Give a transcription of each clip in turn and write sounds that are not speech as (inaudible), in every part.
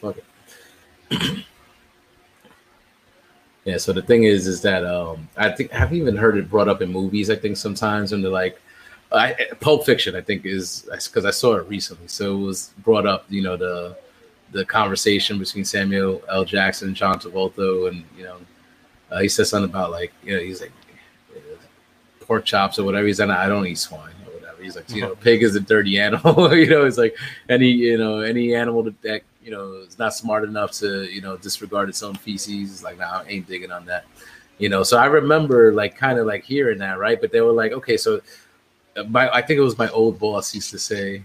fuck it. (clears throat) yeah. So the thing is, is that um, I think I've even heard it brought up in movies. I think sometimes when they're like, I, Pulp Fiction, I think is because I saw it recently, so it was brought up. You know the the conversation between Samuel L. Jackson and John Travolta, and you know, uh, he says something about like you know he's like pork chops or whatever. He's like, I don't eat swine or whatever. He's like, you know, (laughs) pig is a dirty (laughs) animal. you know, it's like any you know any animal that, that you know is not smart enough to you know disregard its own feces. It's like, nah, I ain't digging on that. You know, so I remember like kind of like hearing that, right? But they were like, okay, so uh, my I think it was my old boss used to say,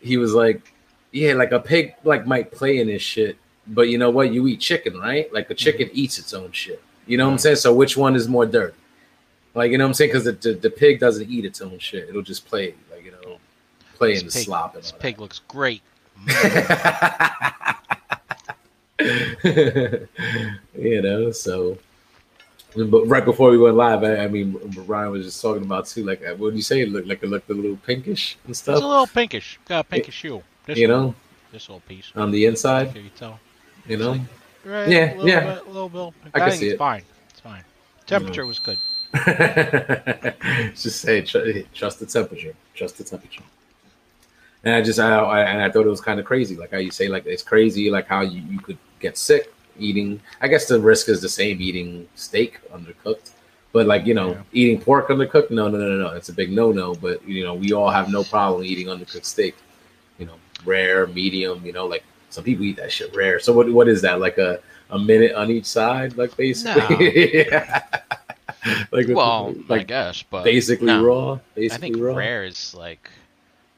he was like, yeah, like a pig like might play in his shit, but you know what? You eat chicken, right? Like a chicken mm-hmm. eats its own shit. You know what I'm saying? So which one is more dirty? Like you know what I'm saying? Because the, the, the pig doesn't eat its own shit; it'll just play, like you know, play this in the pig, slop. this pig looks great. (laughs) you know, so. But right before we went live, I, I, mean, Ryan was just talking about too. Like, uh, what do you say? It looked like it looked a little pinkish and stuff. It's a little pinkish. Got a pinkish hue. This you know, this little piece on the inside. Can you tell? You know, like, right, yeah, a yeah. Bit, a little bit. I, I can see it's it. Fine, it's fine. Temperature you know. was good. (laughs) (laughs) just say trust the temperature. Trust the temperature. And I just I, I and I thought it was kind of crazy, like how you say like it's crazy, like how you, you could get sick eating. I guess the risk is the same eating steak undercooked, but like you know yeah. eating pork undercooked, no, no, no, no, no, it's a big no, no. But you know we all have no problem eating undercooked steak. You know, rare, medium. You know, like some people eat that shit rare. So what what is that like a a minute on each side, like basically? No. (laughs) like well, the, like I guess, but basically no. raw. Basically I think raw. rare is like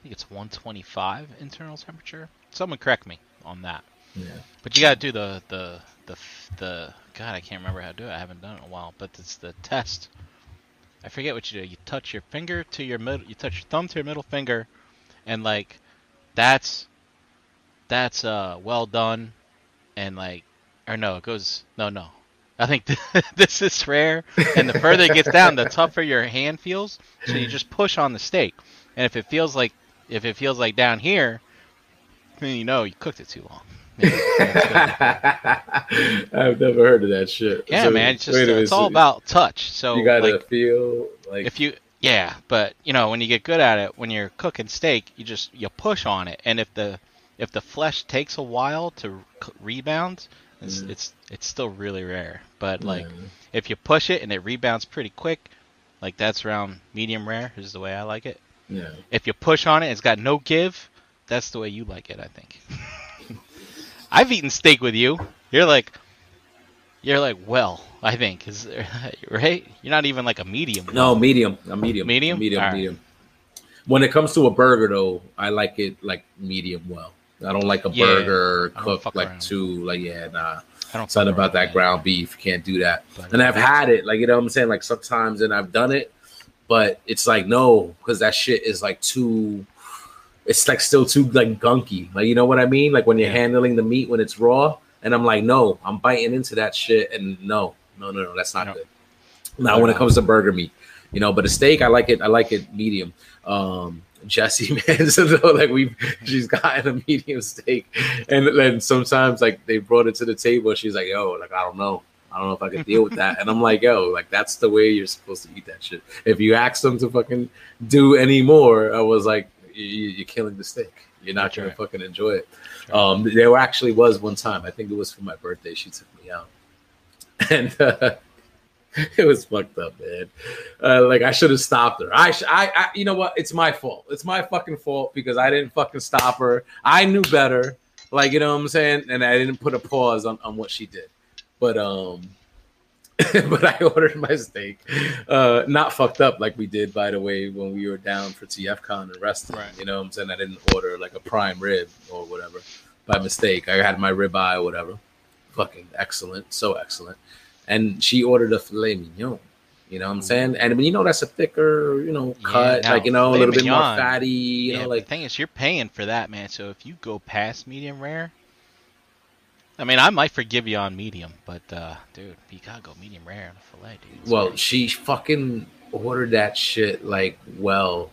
I think it's 125 internal temperature. Someone correct me on that. Yeah. But you got to do the the the the God, I can't remember how to do it. I haven't done it in a while. But it's the test. I forget what you do. You touch your finger to your middle. You touch your thumb to your middle finger, and like that's that's uh well done, and like or no, it goes no no I think (laughs) this is rare, and the further it gets down, the (laughs) tougher your hand feels. So you just push on the steak, and if it feels like if it feels like down here, then you know you cooked it too long. (laughs) I've never heard of that shit. Yeah, so, man, it's just it's all about touch. So you gotta like, feel like if you yeah, but you know when you get good at it, when you're cooking steak, you just you push on it, and if the if the flesh takes a while to rebound, it's mm. it's it's still really rare. But like mm. if you push it and it rebounds pretty quick, like that's around medium rare is the way I like it. Yeah. If you push on it, it's got no give. That's the way you like it, I think. (laughs) I've eaten steak with you. You're like, you're like, well, I think is (laughs) right. You're not even like a medium. No, medium. A medium. Medium. Medium. All medium. When it comes to a burger, though, I like it like medium well. I don't like a yeah, burger cooked like too like yeah nah. I don't something about that ground beef. Can't do that. But and I've had it like you know what I'm saying like sometimes and I've done it, but it's like no because that shit is like too. It's like still too like gunky. Like you know what I mean? Like when you're handling the meat when it's raw, and I'm like no, I'm biting into that shit, and no, no, no, no, that's not good. Now when it comes to burger meat, you know, but a steak, I like it. I like it medium. Um, Jesse, (laughs) man. so like we, she's gotten a (laughs) medium steak, and then sometimes like they brought it to the table. She's like, "Yo, like I don't know, I don't know if I can deal with that." And I'm like, "Yo, like that's the way you're supposed to eat that shit. If you ask them to fucking do any more, I was like, you, are killing the steak. You're not gonna fucking enjoy it." Um, there actually was one time. I think it was for my birthday. She took me out, (laughs) and. Uh, (laughs) it was fucked up, man. Uh, like I should have stopped her. I, sh- I, I, you know what? It's my fault. It's my fucking fault because I didn't fucking stop her. I knew better. Like you know what I'm saying, and I didn't put a pause on, on what she did. But um, (laughs) but I (laughs) ordered my steak, uh, not fucked up like we did, by the way, when we were down for TFCon and restaurant. Right. You know what I'm saying? I didn't order like a prime rib or whatever by mistake. I had my ribeye or whatever. Fucking excellent, so excellent and she ordered a filet mignon. You know what I'm saying? And I mean, you know, that's a thicker, you know, cut, yeah, like you know, a little mignon, bit more fatty. You yeah, know, like the thing is, you're paying for that, man. So if you go past medium rare, I mean, I might forgive you on medium, but uh, dude, you gotta go medium rare on a filet, dude. It's well, crazy. she fucking ordered that shit like well,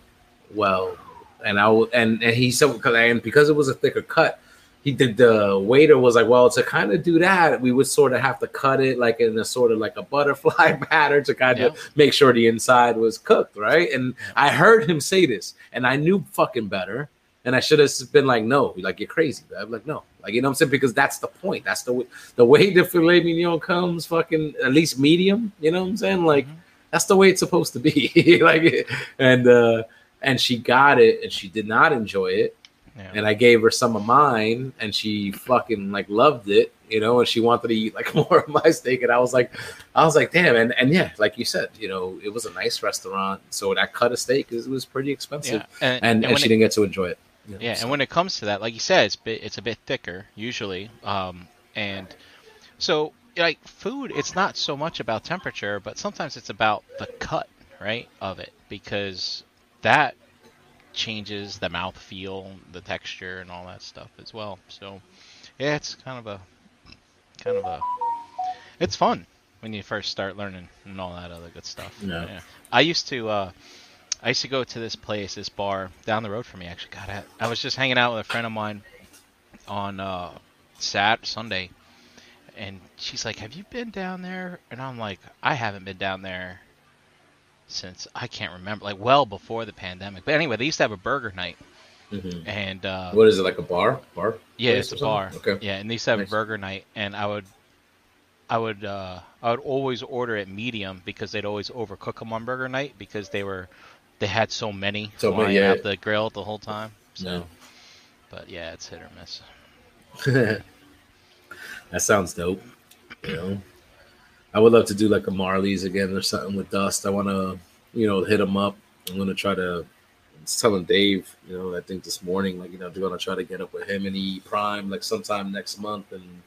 well, and I and and he said because and because it was a thicker cut, he did the waiter was like, well, to kind of do that, we would sort of have to cut it like in a sort of like a butterfly (laughs) pattern to kind of make sure the inside was cooked, right? And I heard him say this, and I knew fucking better. And I should have been like, no, like you're crazy. I'm like, no, like you know what I'm saying because that's the point. That's the way the way the filet mignon comes, fucking at least medium. You know what I'm saying? Like mm-hmm. that's the way it's supposed to be. (laughs) like, and uh, and she got it, and she did not enjoy it yeah. And I gave her some of mine, and she fucking like loved it, you know. And she wanted to eat like (laughs) more of my steak, and I was like, I was like, damn. And and yeah, like you said, you know, it was a nice restaurant, so that cut of steak it was pretty expensive, yeah. and, and, and, and she it, didn't get to enjoy it. Know, yeah, so. and when it comes to that, like you said, it's bit, it's a bit thicker usually, um, and so like food, it's not so much about temperature, but sometimes it's about the cut, right, of it, because that changes the mouth feel, the texture, and all that stuff as well. So, yeah, it's kind of a kind of a it's fun when you first start learning and all that other good stuff. Yeah. yeah. I used to uh, I used to go to this place, this bar down the road from me. Actually, God, I, I was just hanging out with a friend of mine on uh, Sat Sunday, and she's like, "Have you been down there?" And I'm like, "I haven't been down there since I can't remember, like well before the pandemic. But anyway, they used to have a burger night. Mm-hmm. And uh, what is it like a bar? Bar? Yeah, it's a bar. Okay. Yeah, and they used to have nice. a burger night, and I would, I would, uh, I would always order it medium because they'd always overcook them on burger night because they were, they had so many so flying yeah. out the grill the whole time. So, no. But yeah, it's hit or miss. (laughs) that sounds dope. You know. I would love to do like a Marley's again or something with Dust. I want to, you know, hit him up. I'm gonna try to. It's telling Dave, you know, I think this morning, like you know, they're gonna try to get up with him and E Prime like sometime next month and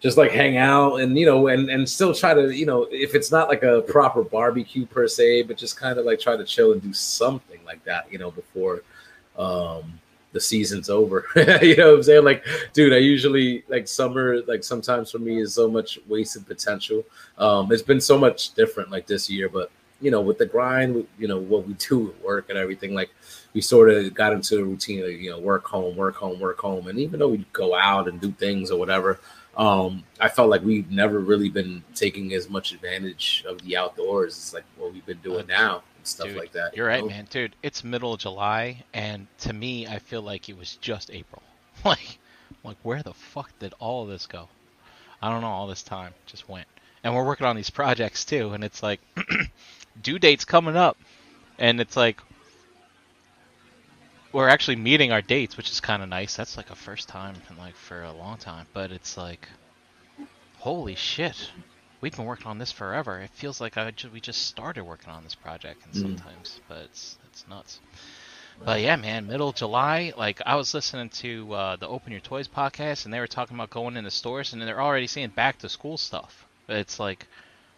just like hang out and you know and and still try to you know if it's not like a proper barbecue per se, but just kind of like try to chill and do something like that, you know, before um the season's over. (laughs) you know what I'm saying? Like, dude, I usually like summer, like sometimes for me is so much wasted potential. Um, it's been so much different like this year, but you know, with the grind, you know, what we do at work and everything, like we sort of got into a routine of, you know, work home, work home, work home. And even though we go out and do things or whatever, um, I felt like we've never really been taking as much advantage of the outdoors as like what we've been doing now and stuff dude, like that. You're you right, man, dude. It's middle of July, and to me, I feel like it was just April. (laughs) like, like where the fuck did all of this go? I don't know. All this time just went, and we're working on these projects too, and it's like (clears throat) due dates coming up, and it's like we're actually meeting our dates, which is kind of nice. That's like a first time in like for a long time, but it's like, holy shit, we've been working on this forever. It feels like I just, we just started working on this project, and mm. sometimes, but it's it's nuts. But yeah, man, middle July, like I was listening to uh, the Open Your Toys podcast, and they were talking about going into stores, and they're already seeing back to school stuff. It's like,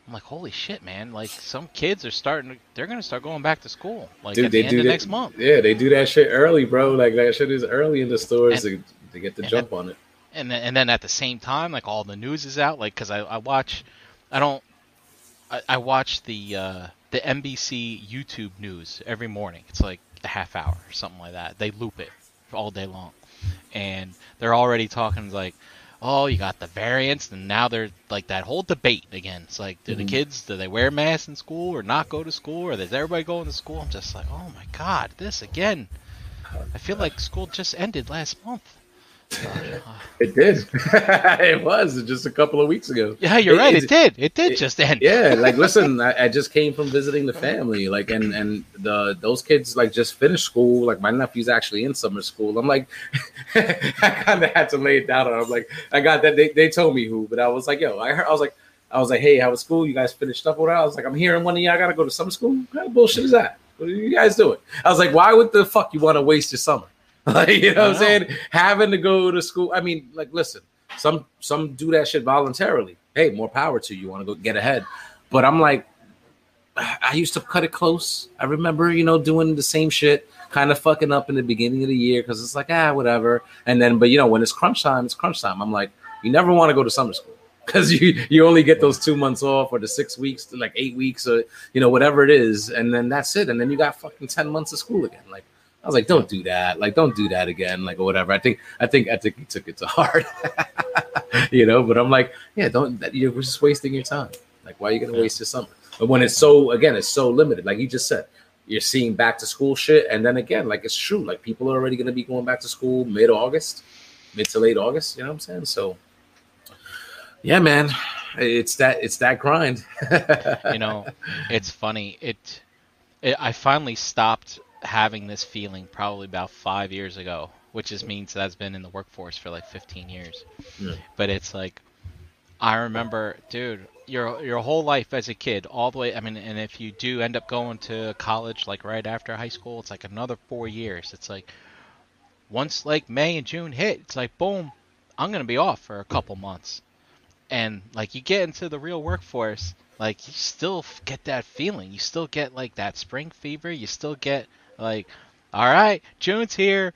I'm like, holy shit, man! Like some kids are starting, they're gonna start going back to school, like Dude, at the end of that, next month. Yeah, they do that shit early, bro. Like that shit is early in the stores and, to, to get the jump then, on it. And then, and then at the same time, like all the news is out, like because I, I watch I don't. I, I watch the uh, the NBC YouTube news every morning. It's like a half hour or something like that. They loop it all day long, and they're already talking like, "Oh, you got the variants," and now they're like that whole debate again. It's like, do mm-hmm. the kids do they wear masks in school or not go to school, or does everybody go into school? I'm just like, oh my god, this again. I feel like school just ended last month it did. (laughs) it was just a couple of weeks ago. Yeah, you're it, right. It, it, did. It did it, just end. yeah, like listen, I, I, just came from visiting the family, like, and and the those kids like just finished school. Like my nephew's actually in summer school. I'm like, (laughs) I kind of had to lay it down on. I'm like, I got that. They, they told me who, but I was like, yo, I heard. I was like, I was like, hey, how was school? You guys finished up? What? I was like, I'm hearing one of y'all got to go to summer school. What kind of bullshit is that? What are you guys doing? I was like, why would the fuck you want to waste your summer? (laughs) like you know what I'm saying? Having to go to school. I mean, like listen, some some do that shit voluntarily. Hey, more power to you. Want to go get ahead. But I'm like, I used to cut it close. I remember, you know, doing the same shit, kind of fucking up in the beginning of the year because it's like, ah, whatever. And then, but you know, when it's crunch time, it's crunch time. I'm like, you never want to go to summer school because (laughs) you you only get those two months off or the six weeks to like eight weeks or you know whatever it is, and then that's it. And then you got fucking ten months of school again. Like I was like, don't do that. Like, don't do that again. Like, or whatever. I think, I think, I think he took it to (laughs) heart. you know, but I'm like, yeah, don't. You're just wasting your time. Like, why are you gonna waste your summer? But when it's so, again, it's so limited. Like you just said, you're seeing back to school shit, and then again, like it's true. Like people are already gonna be going back to school mid August, mid to late August. You know what I'm saying? So, yeah, man, it's that it's that grind. (laughs) you know, it's funny. It, it I finally stopped having this feeling probably about five years ago, which just means that I've been in the workforce for like 15 years. Yeah. But it's like, I remember, dude, your your whole life as a kid, all the way. I mean, and if you do end up going to college, like right after high school, it's like another four years. It's like once like May and June hit, it's like boom, I'm gonna be off for a couple months, and like you get into the real workforce, like you still get that feeling. You still get like that spring fever. You still get like, all right, June's here,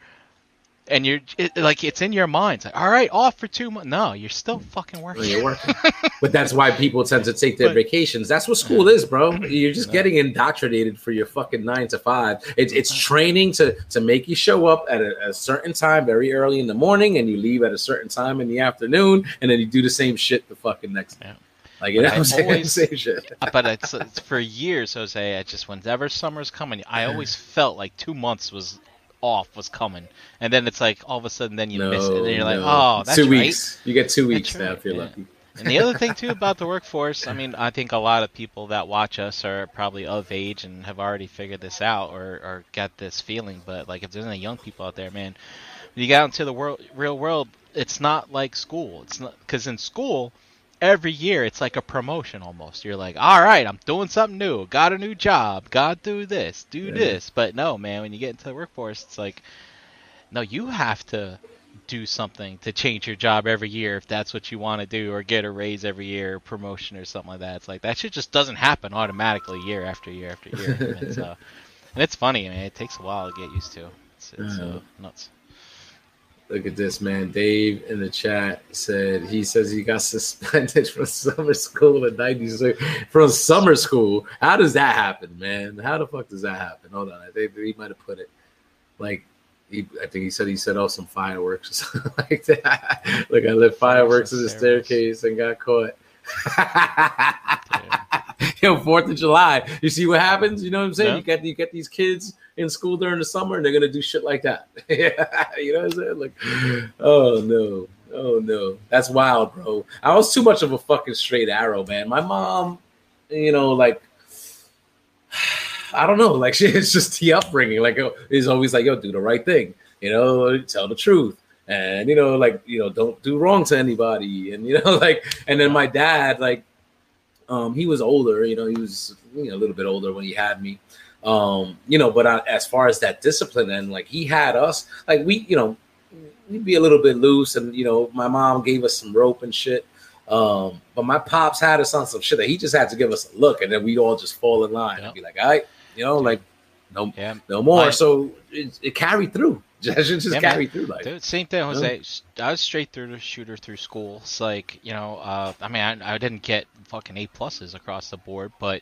and you're it, like, it's in your mind. It's like, all right, off for two months. No, you're still fucking working. You're working. (laughs) but that's why people tend to take their but, vacations. That's what school is, bro. (clears throat) You're just no. getting indoctrinated for your fucking nine to five. It's it's training to to make you show up at a, a certain time very early in the morning, and you leave at a certain time in the afternoon, and then you do the same shit the fucking next. Yeah. Like know, I'm always, (laughs) but it's, it's, for years, Jose. I just whenever summer's coming, I always felt like two months was off was coming, and then it's like all of a sudden, then you no, miss it, and you're no. like, oh, that's two right. weeks. You get two weeks that's now right. if you're yeah. lucky. And the other thing too (laughs) about the workforce, I mean, I think a lot of people that watch us are probably of age and have already figured this out or, or get this feeling. But like, if there's any young people out there, man, when you get out into the world, real world, it's not like school. It's not because in school every year it's like a promotion almost. You're like, all right, I'm doing something new. Got a new job. Got to do this, do yeah. this. But no, man, when you get into the workforce, it's like, no, you have to do something to change your job every year if that's what you want to do, or get a raise every year, promotion or something like that. It's like that shit just doesn't happen automatically year after year after year. and, it's, uh, and it's funny. I mean, it takes a while to get used to. It's, it's uh, nuts. Look at this, man. Dave in the chat said he says he got suspended (laughs) from summer school in '96. From summer school, how does that happen, man? How the fuck does that happen? Hold on, I think he might have put it like he. I think he said he set off some fireworks or (laughs) something like that. like I lit fireworks in the staircase and got caught. (laughs) Yo, Fourth of July. You see what happens? You know what I'm saying? Yeah. You get you get these kids in school during the summer, and they're gonna do shit like that. (laughs) you know what I'm saying? Like, oh no, oh no, that's wild, bro. I was too much of a fucking straight arrow, man. My mom, you know, like. (sighs) I don't know, like (laughs) she, it's just the upbringing. Like, is always like, yo, do the right thing, you know, tell the truth, and you know, like, you know, don't do wrong to anybody, and you know, (laughs) like, and then my dad, like, um, he was older, you know, he was you know a little bit older when he had me, um, you know, but I, as far as that discipline and like he had us, like we, you know, we'd be a little bit loose, and you know, my mom gave us some rope and shit. Um, but my pops had us on some shit that he just had to give us a look, and then we'd all just fall in line yep. and be like, all right, you know, like no, yeah. no more. so it, it, carried through. (laughs) Just, just yeah, carried through like Dude, same thing. Jose, I was straight through the shooter through school. It's like you know, uh, I mean, I, I didn't get fucking A pluses across the board, but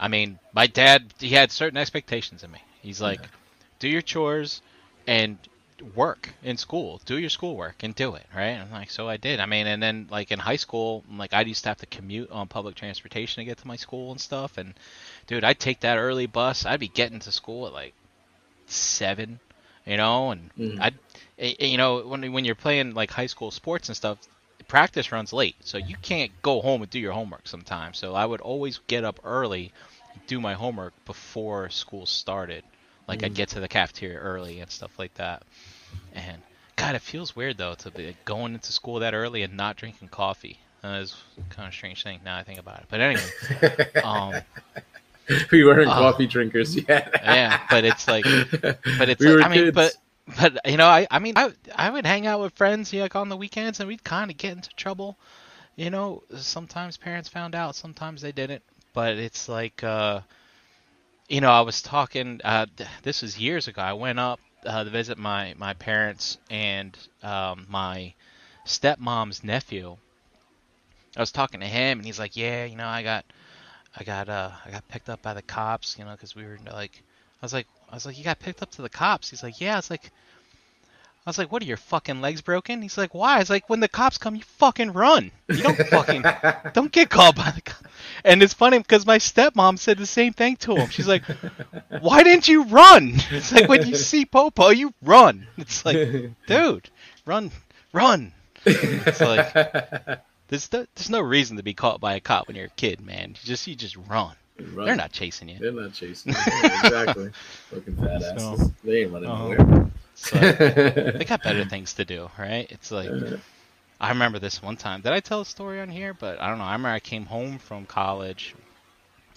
I mean, my dad he had certain expectations of me. He's like, okay. do your chores and work in school. Do your schoolwork and do it, right? I'm like, so I did. I mean, and then like in high school, like I used to have to commute on public transportation to get to my school and stuff. And dude, I'd take that early bus. I'd be getting to school at like seven, you know, and mm. I'd, you know, when when you're playing like high school sports and stuff, practice runs late, so you can't go home and do your homework sometimes. So I would always get up early do my homework before school started. Like mm. I'd get to the cafeteria early and stuff like that. And God, it feels weird though to be going into school that early and not drinking coffee. That is kind of strange thing now I think about it. But anyway, (laughs) um, we weren't uh, coffee drinkers yet. yeah, but it's like, but (laughs) it's we like, I mean, but but you know, I I mean, I I would hang out with friends you know, like on the weekends, and we'd kind of get into trouble. You know, sometimes parents found out, sometimes they didn't but it's like uh, you know I was talking. Uh, this was years ago. I went up uh, to visit my my parents and um, my stepmom's nephew. I was talking to him, and he's like, "Yeah, you know, I got, I got, uh, I got picked up by the cops, you know, because we were like." I was like, I was like, you got picked up to the cops. He's like, yeah. It's like, I was like, what are your fucking legs broken? He's like, why? It's like, when the cops come, you fucking run. You don't fucking, (laughs) don't get called by the cops. And it's funny because my stepmom said the same thing to him. She's like, why didn't you run? It's like, when you (laughs) see Popo, you run. It's like, (laughs) dude, run, run. It's like, there's no, there's no reason to be caught by a cop when you're a kid, man. You just, you just run. Run. They're not chasing you. They're not chasing you. Yeah, exactly. (laughs) Fucking fat asses. So, they ain't running uh-huh. nowhere. So, (laughs) they got better things to do, right? It's like I remember this one time. Did I tell a story on here? But I don't know. I remember I came home from college.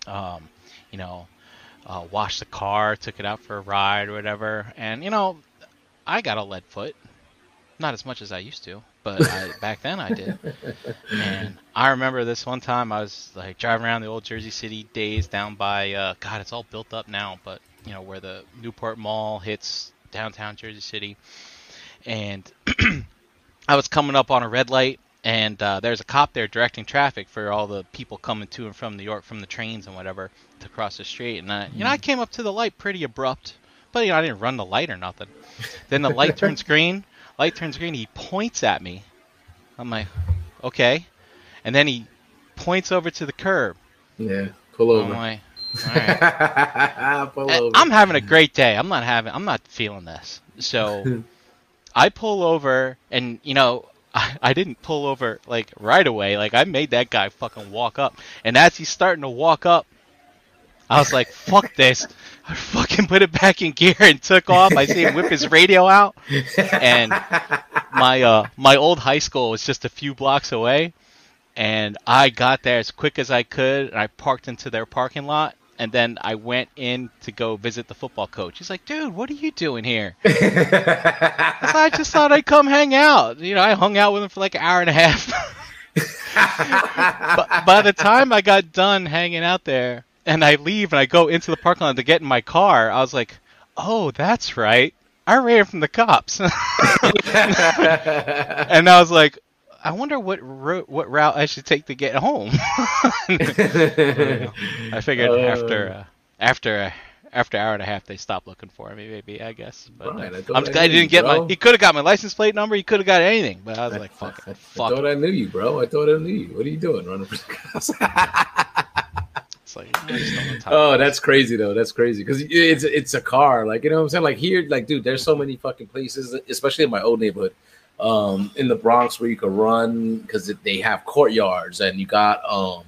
Um, you know, uh, washed the car, took it out for a ride or whatever, and you know, I got a lead foot. Not as much as I used to, but I, back then I did. And I remember this one time I was like driving around the old Jersey City days down by uh, God, it's all built up now, but you know where the Newport Mall hits downtown Jersey City, and (clears throat) I was coming up on a red light, and uh, there's a cop there directing traffic for all the people coming to and from New York from the trains and whatever to cross the street. And I, you know, I came up to the light pretty abrupt, but you know, I didn't run the light or nothing. Then the light turns (laughs) green. Light turns green. He points at me. I'm like, okay, and then he points over to the curb. Yeah, pull over. I'm like, (laughs) eh, I'm having a great day. I'm not having. I'm not feeling this. So (laughs) I pull over, and you know, I, I didn't pull over like right away. Like I made that guy fucking walk up, and as he's starting to walk up, I was like, "Fuck this!" I fucking put it back in gear and took off. I see him whip his radio out, and my uh my old high school was just a few blocks away, and I got there as quick as I could, and I parked into their parking lot, and then I went in to go visit the football coach. He's like, "Dude, what are you doing here?" I just thought I'd come hang out. You know, I hung out with him for like an hour and a half. (laughs) but by the time I got done hanging out there, and I leave and I go into the parking lot to get in my car, I was like, "Oh, that's right." I ran from the cops. (laughs) and I was like, I wonder what ro- what route I should take to get home. (laughs) I figured uh, after uh, after after hour and a half they stopped looking for me. Maybe I guess, but uh, I am glad I didn't get bro. my. He could have got my license plate number. He could have got anything, but I was I, like, "Fuck, (laughs) I, fuck." I thought I knew you, bro. I thought I knew you. What are you doing, running for the cops? Like, oh, that's crazy though. That's crazy because it's it's a car. Like you know what I'm saying. Like here, like dude, there's so many fucking places, especially in my old neighborhood um, in the Bronx where you could run because they have courtyards and you got um,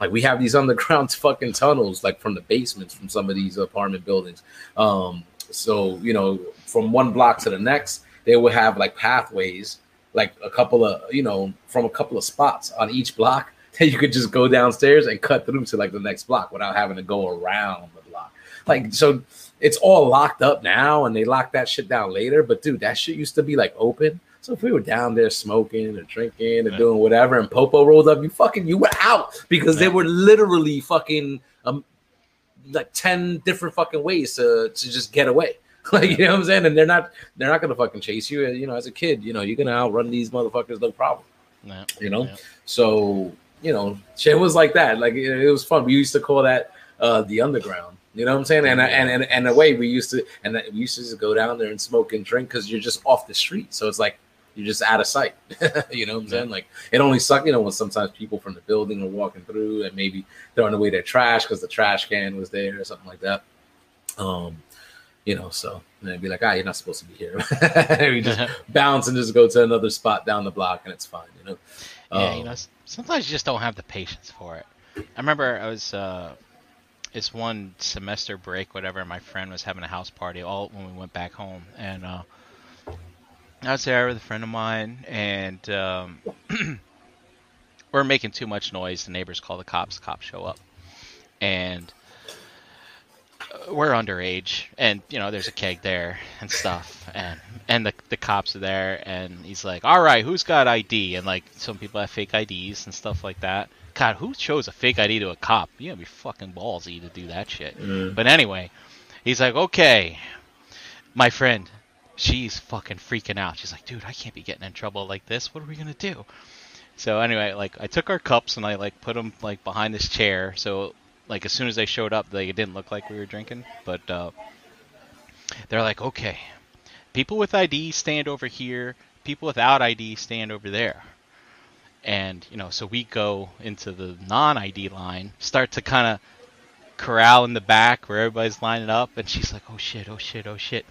like we have these (laughs) underground fucking tunnels like from the basements from some of these apartment buildings. Um, so you know, from one block to the next, they would have like pathways, like a couple of you know, from a couple of spots on each block (laughs) that you could just go downstairs and cut through to like the next block without having to go around the block. Like so it's all locked up now and they lock that shit down later. But dude, that shit used to be like open. So if we were down there smoking or drinking or yeah. doing whatever, and Popo rolled up, you fucking you were out because yeah. they were literally fucking um like ten different fucking ways to to just get away. (laughs) like you know what I'm saying? And they're not they're not gonna fucking chase you. You know, as a kid, you know, you're gonna outrun these motherfuckers no problem. Yeah. You know, so you know, shit was like that. Like it, it was fun. We used to call that uh the underground. You know what I'm saying? And and and and the way we used to and we used to just go down there and smoke and drink because you're just off the street. So it's like you're just out of sight. (laughs) you know what I'm saying? Like it only sucked, you know, when sometimes people from the building are walking through and maybe throwing away their trash because the trash can was there or something like that. Um, you know, so and they'd be like, ah, you're not supposed to be here. (laughs) we just (laughs) bounce and just go to another spot down the block and it's fine, you know. Yeah, um, you know, sometimes you just don't have the patience for it. I remember I was uh it's one semester break, whatever. My friend was having a house party all when we went back home, and uh, I was there with a friend of mine, and um, (clears throat) we're making too much noise. The neighbors call the cops. The cops show up, and we're underage, and you know there's a keg there and stuff, and and the the cops are there, and he's like, "All right, who's got ID?" And like some people have fake IDs and stuff like that. God, who shows a fake ID to a cop? You gotta be fucking ballsy to do that shit. Mm. But anyway, he's like, "Okay, my friend, she's fucking freaking out. She's like, dude, I can't be getting in trouble like this. What are we gonna do? So anyway, like I took our cups and I like put them like behind this chair. So like as soon as they showed up, they didn't look like we were drinking. But uh, they're like, okay, people with ID stand over here, people without ID stand over there. And, you know, so we go into the non ID line, start to kind of corral in the back where everybody's lining up, and she's like, oh shit, oh shit, oh shit.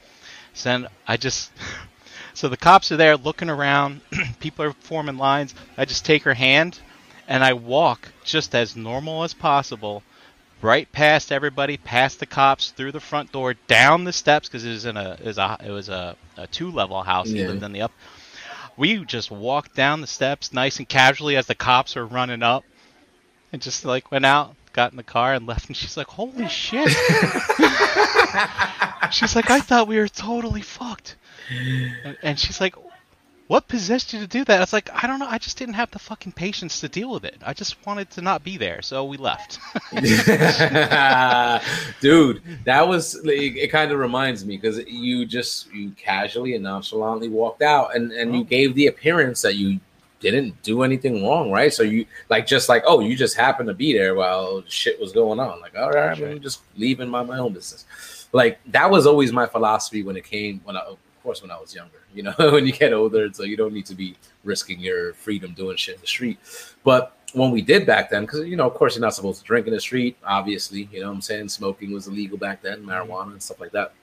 So then I just. (laughs) so the cops are there looking around, (clears throat) people are forming lines. I just take her hand and I walk just as normal as possible right past everybody, past the cops, through the front door, down the steps because it was in a it was a, it was a, a two level house. Yeah. He lived in the up. We just walked down the steps nice and casually as the cops were running up, and just like went out, got in the car and left. And she's like, "Holy shit!" (laughs) she's like, "I thought we were totally fucked," and, and she's like, what possessed you to do that? I was like, I don't know. I just didn't have the fucking patience to deal with it. I just wanted to not be there, so we left. (laughs) (laughs) Dude, that was it. it kind of reminds me because you just you casually and nonchalantly walked out, and and oh. you gave the appearance that you didn't do anything wrong, right? So you like just like oh, you just happened to be there while shit was going on. Like all right, I'm just leaving my my own business. Like that was always my philosophy when it came when I, course, when I was younger you know, (laughs) when you get older, so you don't need to be risking your freedom doing shit in the street. But when we did back then, because you know, of course, you're not supposed to drink in the street. Obviously, you know, what I'm saying smoking was illegal back then, marijuana and stuff like that.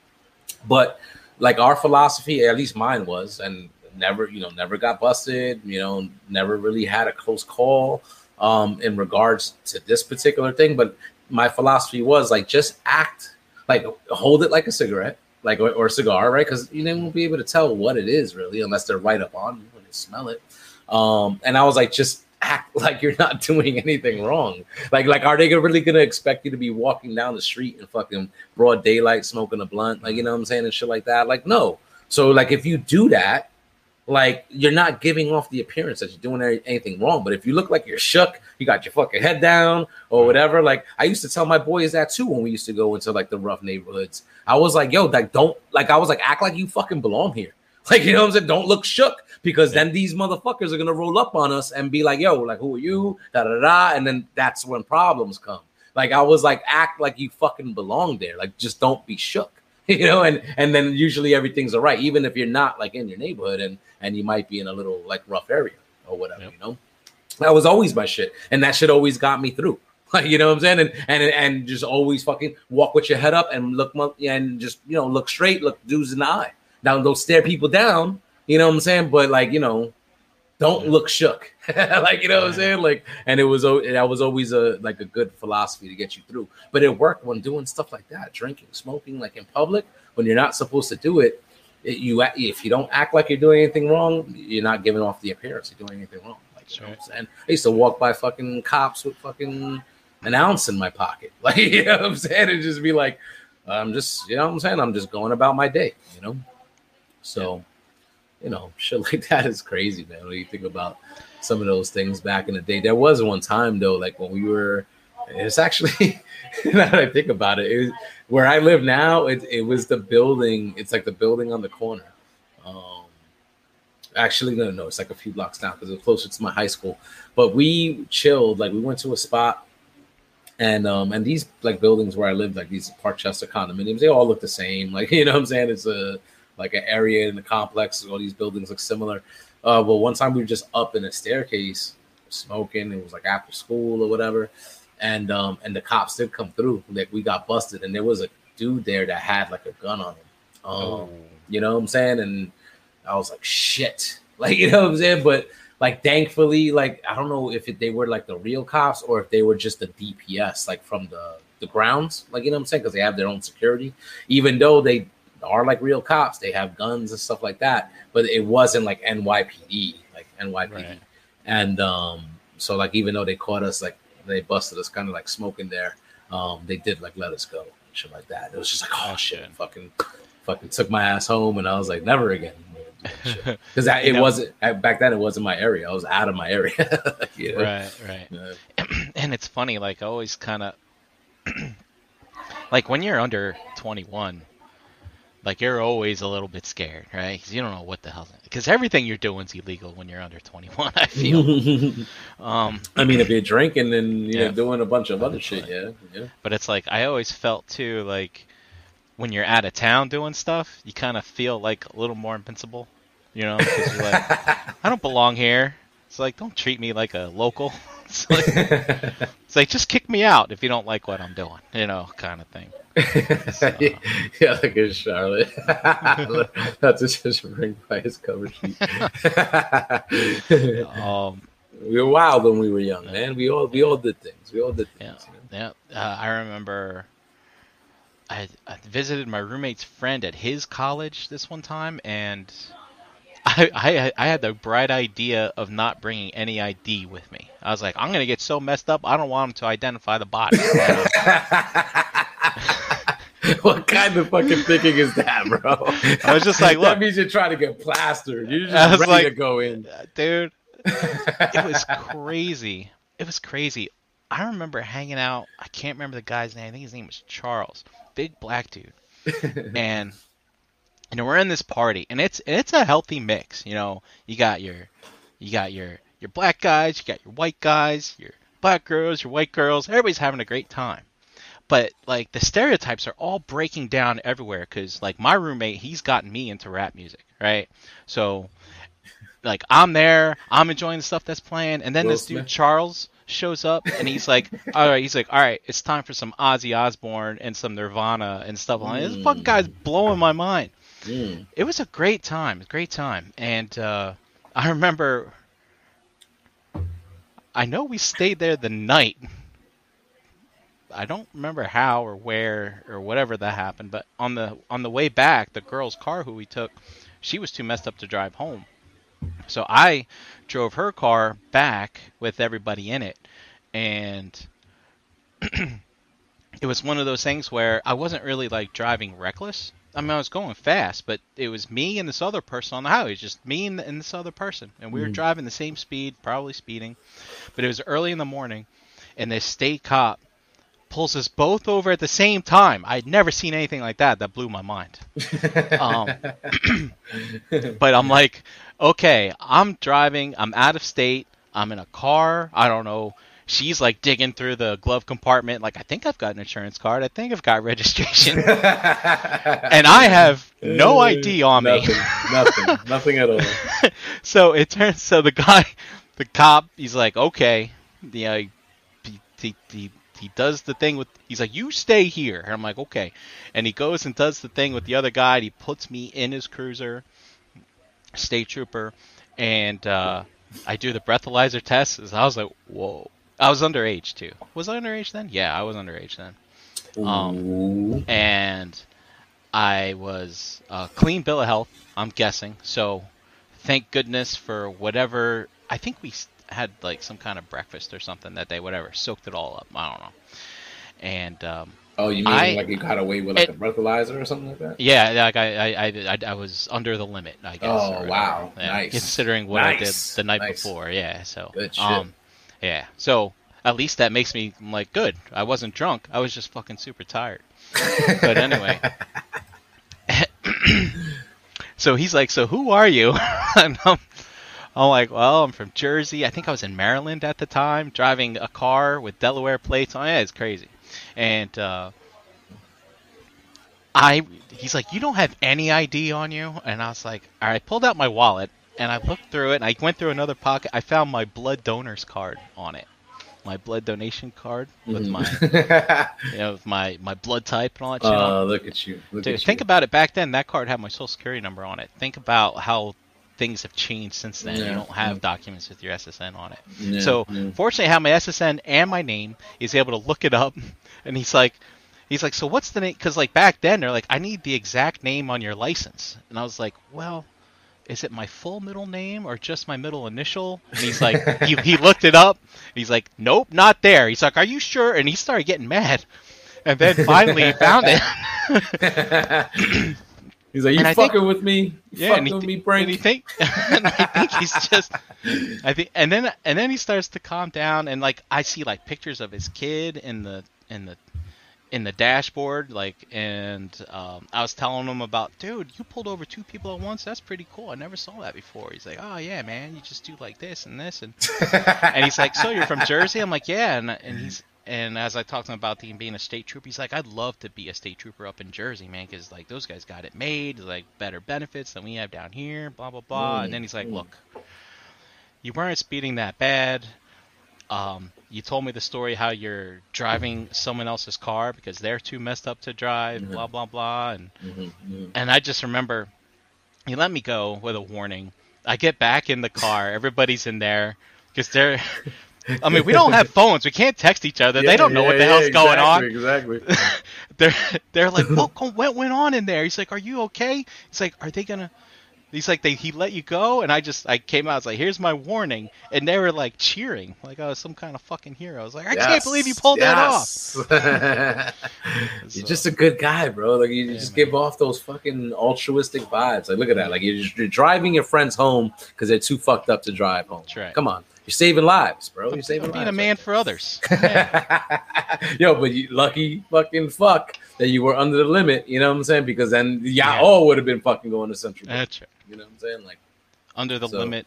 But like our philosophy, at least mine was, and never, you know, never got busted. You know, never really had a close call um, in regards to this particular thing. But my philosophy was like, just act like hold it like a cigarette like or, or cigar, right? Because you won't be able to tell what it is really unless they're right up on you when you smell it. Um, and I was like, just act (laughs) like you're not (laughs) doing anything wrong. Like, like are they really gonna expect you to be walking down the street in fucking broad daylight smoking a blunt, like you know what I'm saying, and shit like that? Like, no. So like if you do that, like you're not giving off the appearance that you're doing anything wrong. But if you look like you're shook, you got your fucking head down or whatever. Like I used to tell my boys that too when we used to go into like the rough neighborhoods. I was like, yo, like don't like I was like act like you fucking belong here. (laughs) Like you know what I'm saying? Don't look shook because then these motherfuckers are gonna roll up on us and be like, yo, like who are you? Da da da. And then that's when problems come. Like I was like, act like you fucking belong there. Like just don't be shook. (laughs) You know, and and then usually everything's all right, even if you're not like in your neighborhood and and you might be in a little like rough area or whatever, yep. you know. That was always my shit. And that shit always got me through. (laughs) Like, you know what I'm saying? And and and just always fucking walk with your head up and look and just you know look straight, look dudes in the eye. Now don't stare people down, you know what I'm saying? But like, you know, don't look shook. (laughs) like, you know what I'm saying? Like, and it was oh, that was always a like a good philosophy to get you through. But it worked when doing stuff like that, drinking, smoking, like in public, when you're not supposed to do it you if you don't act like you're doing anything wrong, you're not giving off the appearance you're doing anything wrong. Like you know what I'm saying? I used to walk by fucking cops with fucking an ounce in my pocket. (laughs) Like you know what I'm saying? And just be like, I'm just, you know what I'm saying? I'm just going about my day, you know? So, you know, (laughs) shit like that is crazy, man. When you think about some of those things back in the day. There was one time though, like when we were it's actually (laughs) now that I think about it, it where I live now, it, it was the building. It's like the building on the corner. Um, actually, no, no, it's like a few blocks down because it's closer to my high school. But we chilled. Like we went to a spot, and um, and these like buildings where I lived, like these Parkchester condominiums, they all look the same. (laughs) Like you know, what I'm saying it's a like an area in the complex. All these buildings look similar. Uh, but one time we were just up in a staircase smoking. It was like after school or whatever and um and the cops did come through. Like we got busted, and there was a dude there that had like a gun on him. Um, oh. you know what I'm saying? And I was like, shit, (laughs) like you know what I'm saying? But like, thankfully, like I don't know if it, they were like the real cops or if they were just the DPS, like from the the grounds, like you know what I'm saying? Because they have their own security, even though they are like real cops, they have guns and stuff like that. But it wasn't like NYPD, like NYPD, right. and um, so like even though they caught us like they busted us kind of like smoking there. Um, they did like let us go and shit like that. It was just like, oh shit, fucking, fucking took my ass home, and I was like, never again. (laughs) Because it know, wasn't back then. It wasn't my area. I was out of my area. (laughs) you know? Right, right. Yeah. (clears throat) and it's funny, like always, kind of (clears throat) like when you're under 21, like you're always a little bit scared, right? Because you don't know what the hell. Because everything you're doing is illegal when you're under 21. I feel. (laughs) um, I mean, if you're drinking and then you yeah, know doing a bunch of other shit, yeah, yeah. But it's like I always felt too, like when you're out of town doing stuff, you kind of feel like a little more invincible, you know, because you're like, (laughs) I don't belong here. It's like, don't treat me like a local. (laughs) It's like, it's like, just kick me out if you don't like what I'm doing, you know, kind of thing. So, (laughs) yeah, like in Charlotte. (laughs) That's just ring by his cover sheet. (laughs) um, we were wild when we were young, man. We all we all did things. We all did things. Yeah, yeah. Uh, I remember I, I visited my roommate's friend at his college this one time, and I, I I had the bright idea of not bringing any ID with me. I was like, I'm gonna get so messed up, I don't want him to identify the body. (laughs) what kind of fucking thinking is that, bro? (laughs) I was just like, (laughs) look, that means you're trying to get plastered. You're just ready like, to go in, dude. It was crazy. It was crazy. I remember hanging out. I can't remember the guy's name. I think his name was Charles big black dude, and you know we're in this party, and it's it's a healthy mix. You know, you got your you got your your black guys, you got your white guys, your black girls, your white girls. Everybody's having a great time. But like the stereotypes are all breaking down everywhere because like my roommate, he's gotten me into rap music, right? So like I'm there, I'm enjoying the stuff that's playing, and then Will this Smith. dude Charles, shows up and he's like, (laughs) all right, he's like, all right, it's time for some Ozzy Osbourne and some Nirvana and stuff like mm. This fucking guy's blowing my mind. Mm. It was a great time, great time, and uh, I remember. I know we stayed there the night. I don't remember how or where or whatever that happened, but on the on the way back, the girl's car who we took, she was too messed up to drive home. So I drove her car back with everybody in it, and (clears throat) it was one of those things where I wasn't really like driving reckless. I mean, I was going fast, but it was me and this other person on the highway. It was Just me and, and this other person, and we were mm. driving the same speed, probably speeding. But it was early in the morning, and this state cop pulls us both over at the same time. I'd never seen anything like that. That blew my mind. um, (laughs) but I'm like, okay, I'm driving. I'm out of state. I'm in a car. I don't know. She's like digging through the glove compartment. Like, I think I've got an insurance card. I think I've got (laughs) registration. (laughs) and I have no uh, ID on nothing, me. nothing. Nothing at all. so it turns. So the guy, the cop, he's like, okay, you know, he, he, he he does the thing with he's like you stay here. And i'm like okay. And he goes and does the thing with the other guy and he puts me in his cruiser state trooper and uh, i do the breathalyzer test. And i was like whoa. I was underage too. Was i underage then? Yeah i was underage then. Um, and i was uh, clean bill of health i'm guessing. So thank goodness for whatever i think we had like some kind of breakfast or something that day, whatever, soaked it all up. I don't know. And um, oh, you mean I, like you got away with like it, a breathalyzer or something like that? Yeah, like I, I, I, I was under the limit, I guess. Oh wow, yeah, nice. Considering what nice. I did the night nice. before, yeah. So, um, yeah. So at least that makes me like good. I wasn't drunk. I was just fucking super tired. but anyway. (laughs) (laughs) so he's like, "So who are you?" (laughs) and I'm, I'm like, well, I'm from Jersey. I think I was in Maryland at the time, driving a car with Delaware plates on. Yeah, it's crazy. And uh, I, he's like, you don't have any ID on you, and I was like, all right. I pulled out my wallet and I looked through it, and I went through another pocket. I found my blood donor's card on it, my blood donation card with mm. my, (laughs) you know, with my my blood type and all that. Oh, uh, look at you! Look Dude, at think you. about it. Back then, that card had my social security number on it. Think about how things have changed since then. Yeah. You don't have mm. documents with your SSN on it. Yeah. So fortunately, I have my SSN and my name. He's able to look it up, (laughs) and he's like, he's like, so what's the name? Because like back then, they're like, I need the exact name on your license, and I was like, well. Is it my full middle name or just my middle initial? And he's like, (laughs) he, he looked it up. he's like, nope, not there. He's like, are you sure? And he started getting mad. And then finally he found it. (laughs) (clears throat) He's like, you and fucking think, with me, you yeah, fucking with me, Brink. And, he think, (laughs) and I think he's just, I think, and then and then he starts to calm down, and like I see like pictures of his kid in the in the in the dashboard, like, and um, I was telling him about, dude, you pulled over two people at once. That's pretty cool. I never saw that before. He's like, oh yeah, man, you just do like this and this, and (laughs) and he's like, so you're from Jersey? I'm like, yeah, and and he's and as I talked to him about him being a state trooper, he's like, I'd love to be a state trooper up in Jersey, man, because like those guys got it made, like better benefits than we have down here, blah blah blah. Mm, and then he's like, mm. look, you weren't speeding that bad. Um, you told me the story how you're driving someone else's car because they're too messed up to drive, mm-hmm. blah blah blah, and mm-hmm, mm-hmm. and I just remember he let me go with a warning. I get back in the car, everybody's in there because they're. (laughs) I mean, we don't have (laughs) phones. We can't text each other. Yeah, they don't know yeah, what the hell's exactly, going on. Exactly. (laughs) (laughs) they're they're like, what what went on in there? He's like, are you okay? He's like, are they gonna? He's like, they he let you go, and I just I came out. I was like, here's my warning, and they were like cheering, like I was some kind of fucking hero. I was like, I yes, can't believe you pulled yes. that off. you're just a good guy, bro. Like you yeah, just man. give off those fucking altruistic vibes. Like look at that. Like you're, just, you're driving your friends home because they're too fucked up to drive home. Right. Come on. You're saving lives, bro. You're saving I'm being lives a man for others. (laughs) Yo, but you lucky fucking fuck that you were under the limit. You know what I'm saying? Because then y'all yeah. all would have been fucking going to Central. That's right. You know what I'm saying? Like under the so. limit,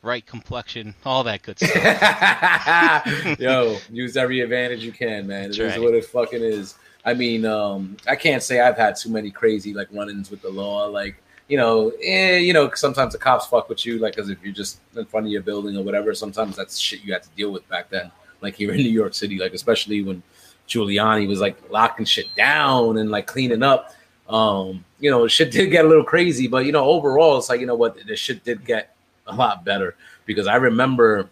right complexion, all that good stuff. (laughs) Yo, use every advantage you can, man. It is what it fucking is. I mean, um, I can't say I've had too many crazy like run-ins with the law. Like, you know, eh, you know, sometimes the cops fuck with you, like, as if you're just in front of your building or whatever. Sometimes that's shit you had to deal with back then, like here in New York City, like especially when Giuliani was like locking shit down and like cleaning up. Um, you know, shit did get a little crazy, but you know, overall, it's like you know what, the shit did get a lot better because I remember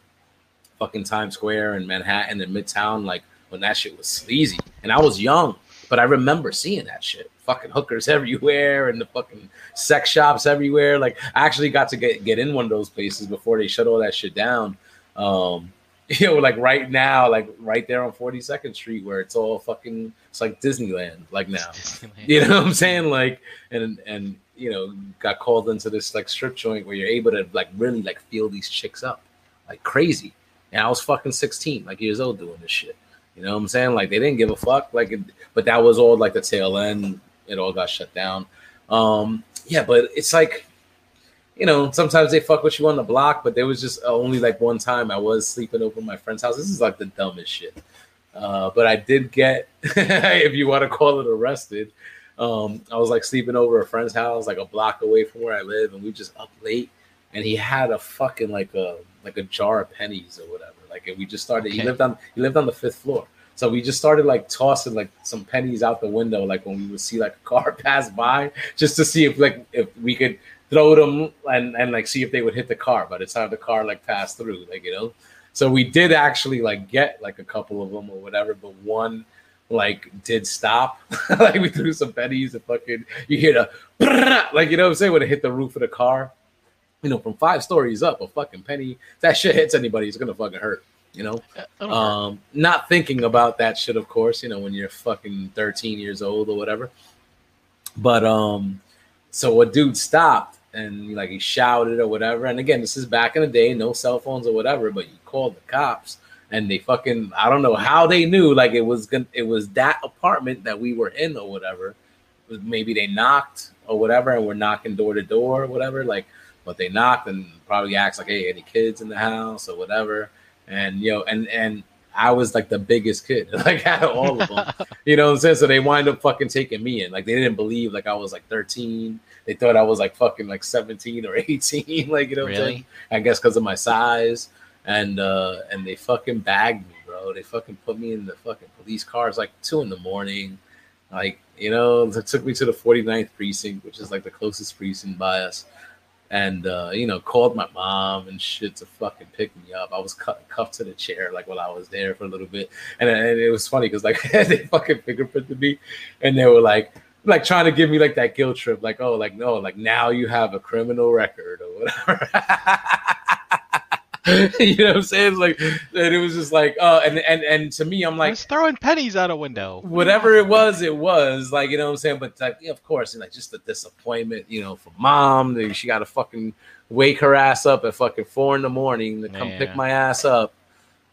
fucking Times Square and Manhattan and Midtown, like when that shit was sleazy, and I was young, but I remember seeing that shit. Fucking hookers everywhere and the fucking sex shops everywhere. Like I actually got to get get in one of those places before they shut all that shit down. Um, (laughs) you know, like right now, like right there on 42nd Street, where it's all fucking, it's like Disneyland, like now. (laughs) Disneyland. You know what I'm saying? Like, and and you know, got called into this like strip joint where you're able to like really like feel these chicks up, like crazy. And I was fucking 16, like years old, doing this shit. You know what I'm saying? Like they didn't give a fuck. Like, it, but that was all like the tail end. It all got shut down. Um, yeah, but it's like you know, sometimes they fuck with you on the block, but there was just only like one time I was sleeping over my friend's house. This is like the dumbest shit. Uh, but I did get, (laughs) if you want to call it arrested, um, I was like sleeping over a friend's house, like a block away from where I live, and we just up late, and he had a fucking like a like a jar of pennies or whatever. Like, and we just started. Okay. He lived on he lived on the fifth floor, so we just started like tossing like some pennies out the window, like when we would see like a car (laughs) pass by, just to see if like if we could throw them and, and like see if they would hit the car by the time the car like passed through, like you know. So we did actually like get like a couple of them or whatever, but one like did stop. (laughs) like we threw some pennies and fucking you hear the (laughs) like you know what I'm saying when it hit the roof of the car. You know, from five stories up, a fucking penny. that shit hits anybody, it's gonna fucking hurt. You know, uh, um, not thinking about that shit, of course. You know, when you're fucking 13 years old or whatever. But um, so a dude stopped and like he shouted or whatever. And again, this is back in the day, no cell phones or whatever, but you called the cops and they fucking I don't know how they knew like it was gonna it was that apartment that we were in or whatever. Maybe they knocked or whatever and we're knocking door to door or whatever. Like, but they knocked and probably asked like, "Hey, any kids in the house or whatever?" And you know, and and I was like the biggest kid, (laughs) like out of all of them. (laughs) you know what I'm saying? So they wind up fucking taking me in. Like they didn't believe like I was like 13 they thought I was like fucking like 17 or (laughs) 18, like you know, really? I guess because of my size, and uh and they fucking bagged me, bro. They fucking put me in the fucking police cars like two in the morning, like you know, they took me to the 49th precinct, which is like the closest precinct by us. And uh, you know, called my mom and shit to fucking pick me up. I was cu- cuffed to the chair like while I was there for a little bit, and, and it was funny because like (laughs) they fucking fingerprinted me, and they were like, like trying to give me like that guilt trip, like, oh, like no, like now you have a criminal record or whatever. (laughs) (laughs) you know what I'm saying? It's like and it was just like, uh, and and and to me, I'm like throwing pennies out a window. Whatever it was, it was like you know what I'm saying. But like, of course, and like just the disappointment, you know, for mom, she got to fucking wake her ass up at fucking four in the morning to come yeah. pick my ass up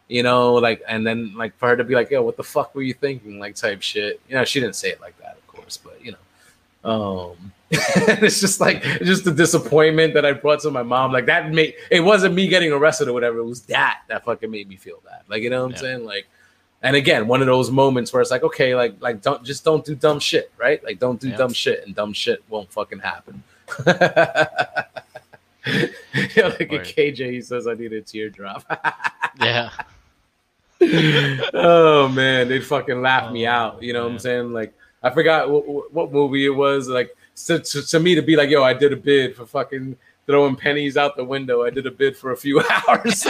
you know, like, and then like for her to be like, yo, what the fuck were you thinking, like, type shit. You know, she didn't say it like that, of course, but you know, um, (laughs) it's just like just the disappointment that I brought to my mom. Like that made it wasn't me getting arrested or whatever. It was that that fucking made me feel bad. Like you know what I'm yeah. saying? Like, and again, one of those moments where it's like, okay, like like don't just don't do dumb shit, right? Like don't do dumb shit, and dumb shit won't fucking happen. (laughs) yeah, like a KJ, he says, I need a teardrop. (laughs) yeah. oh man, they'd fucking laugh oh, me out. You know man. what I'm saying? Like I forgot what, what movie it was. Like to, to, to, me to be like, yo, I did a bid for fucking throwing pennies out the window. I did a bid for a few (laughs) hours.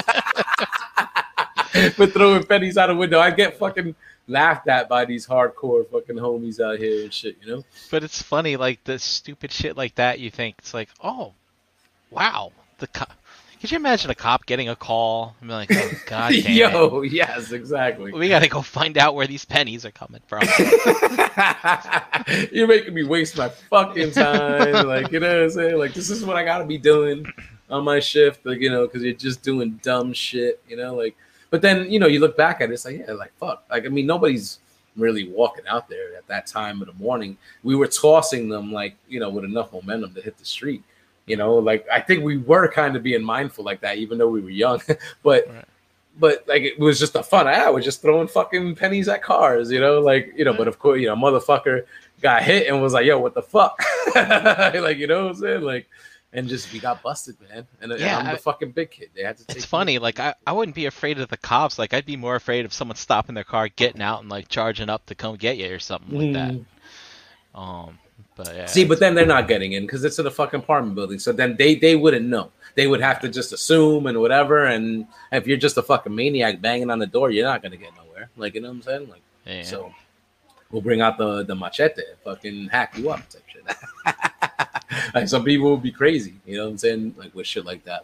for throwing pennies out a window. I get fucking laughed at by these hardcore fucking homies out here and shit, you know? But it's funny, like the stupid shit like that, you think it's like, oh, wow. The Could you imagine a cop getting a call and be like, oh, (laughs) God damn Yo, it. yes, exactly. We got to go find out where these pennies are coming from. (laughs) You're making me waste my fucking time. (laughs) like, you know what I'm saying? Like, this is what I got to be doing on my shift, like, you know, because you're just doing dumb shit, you know? Like, but then you know you look back at it, it's like yeah, like fuck. Like I mean, nobody's really walking out there at that time of the morning. We were tossing them like you know with enough momentum to hit the street. You know, like I think we were kind of being mindful like that, even though we were young. (laughs) but right. but like it was just a fun. I was just throwing fucking pennies at cars. You know, like you know. But of course, you know, motherfucker got hit and was like, "Yo, what the fuck?" (laughs) like you know what I'm saying? Like and just we got busted, man. And, yeah, and I'm the fucking big kid. They had to. it's funny. Me. Like I, I wouldn't be afraid of the cops. Like I'd be more afraid of someone stopping their car, getting out, and like charging up to come get you or something mm. like that. Mm. Um, but yeah. See, but then they're not getting in because it's in a fucking apartment building. So then they they wouldn't know. They would have to just assume and whatever. And if you're just a fucking maniac banging on the door, you're not gonna get nowhere. Like you know what I'm saying? Like yeah. so. We'll bring out the the machete, fucking hack you up type shit. (laughs) like some people would be crazy, you know what I'm saying? Like with shit like that.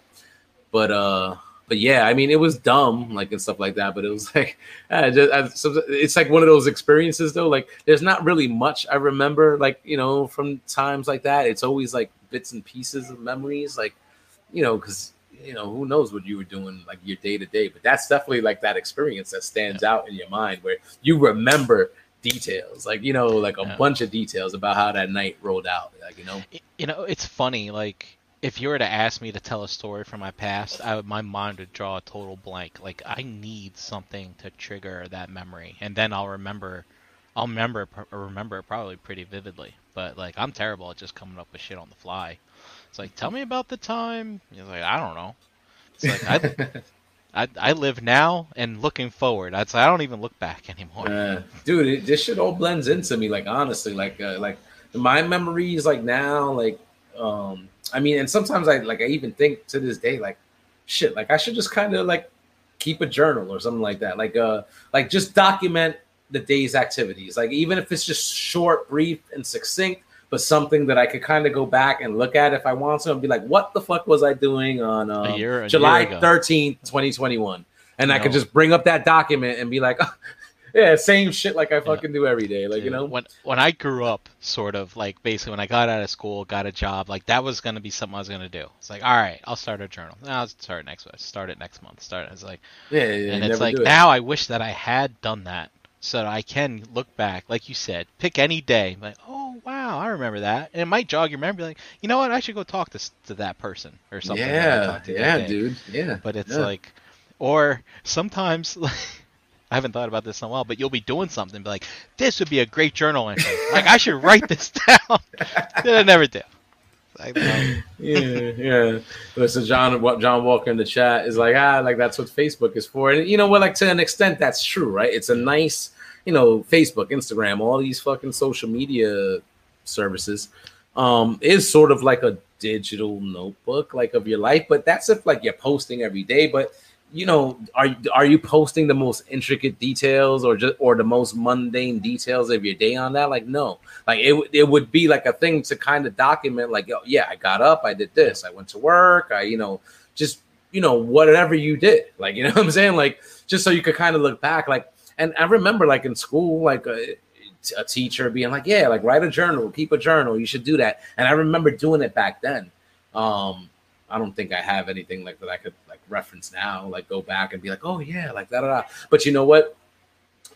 But uh but yeah, I mean, it was dumb, like and stuff like that. But it was (laughs) like, uh, just, it's like one of those experiences, though. Like, there's not really much I remember, like you know, from times like that. It's always like bits and pieces of memories, like you know, because you know, who knows what you were doing like your day to day. But that's definitely like that experience that stands yeah. out in your mind, where you remember details, like you know, like a yeah. bunch of details about how that night rolled out. Like you know, you know, it's funny. Like if you were to ask me to tell a story from my past, I would, my mind would draw a total blank. Like I need something to trigger that memory, and then I'll remember. I'll remember remember it probably pretty vividly. But like I'm terrible at just coming up with shit on the fly. It's like, tell me about the time. He's like, I don't know. It's like I, (laughs) I, I live now and looking forward. I'd say I don't even look back anymore. Uh, dude, it, this shit all blends into me. Like honestly, like uh, like my memories, like now, like um, I mean, and sometimes I like I even think to this day, like shit, like I should just kind of like keep a journal or something like that. Like uh, like just document the day's activities. Like even if it's just short, brief, and succinct but something that I could kind of go back and look at if I want to and be like, what the fuck was I doing on uh, a year, a July 13th, 2021? And you I could just bring up that document and be like, (laughs) yeah, same shit like I fucking yeah. do every day. Like, Dude, you know? When when I grew up, sort of like basically when I got out of school, got a job, like that was gonna be something I was gonna do. It's like, all right, I'll start a journal. No, I'll start next start it next month. Start. It's like Yeah, yeah And it's like now I wish that I had done that so that I can look back, like you said, pick any day, like, oh wow, I remember that, and it might jog your memory, like, you know what, I should go talk to to that person or something. Yeah, yeah, dude, yeah. But it's yeah. like, or sometimes. (laughs) I haven't thought about this in a while, but you'll be doing something, be like, this would be a great journal entry. like, I should write this (laughs) down. I never do. (laughs) Yeah, yeah. Listen, John, what John Walker in the chat is like, ah, like that's what Facebook is for. And you know what? Like to an extent, that's true, right? It's a nice you know, Facebook, Instagram, all these fucking social media services, um, is sort of like a digital notebook, like of your life. But that's if like you're posting every day. But you know, are are you posting the most intricate details or just or the most mundane details of your day on that? Like, no, like it it would be like a thing to kind of document, like, oh, yeah, I got up, I did this, I went to work, I you know, just you know, whatever you did, like, (laughs) you know what I'm saying, like, just so you could kind of look back, like, and I remember like in school, like a, a teacher being like, "Yeah, like write a journal, keep a journal. You should do that." And I remember doing it back then. Um, I don't think I have anything like that I could reference now, like go back and be like, "Oh yeah, like that." But you know what?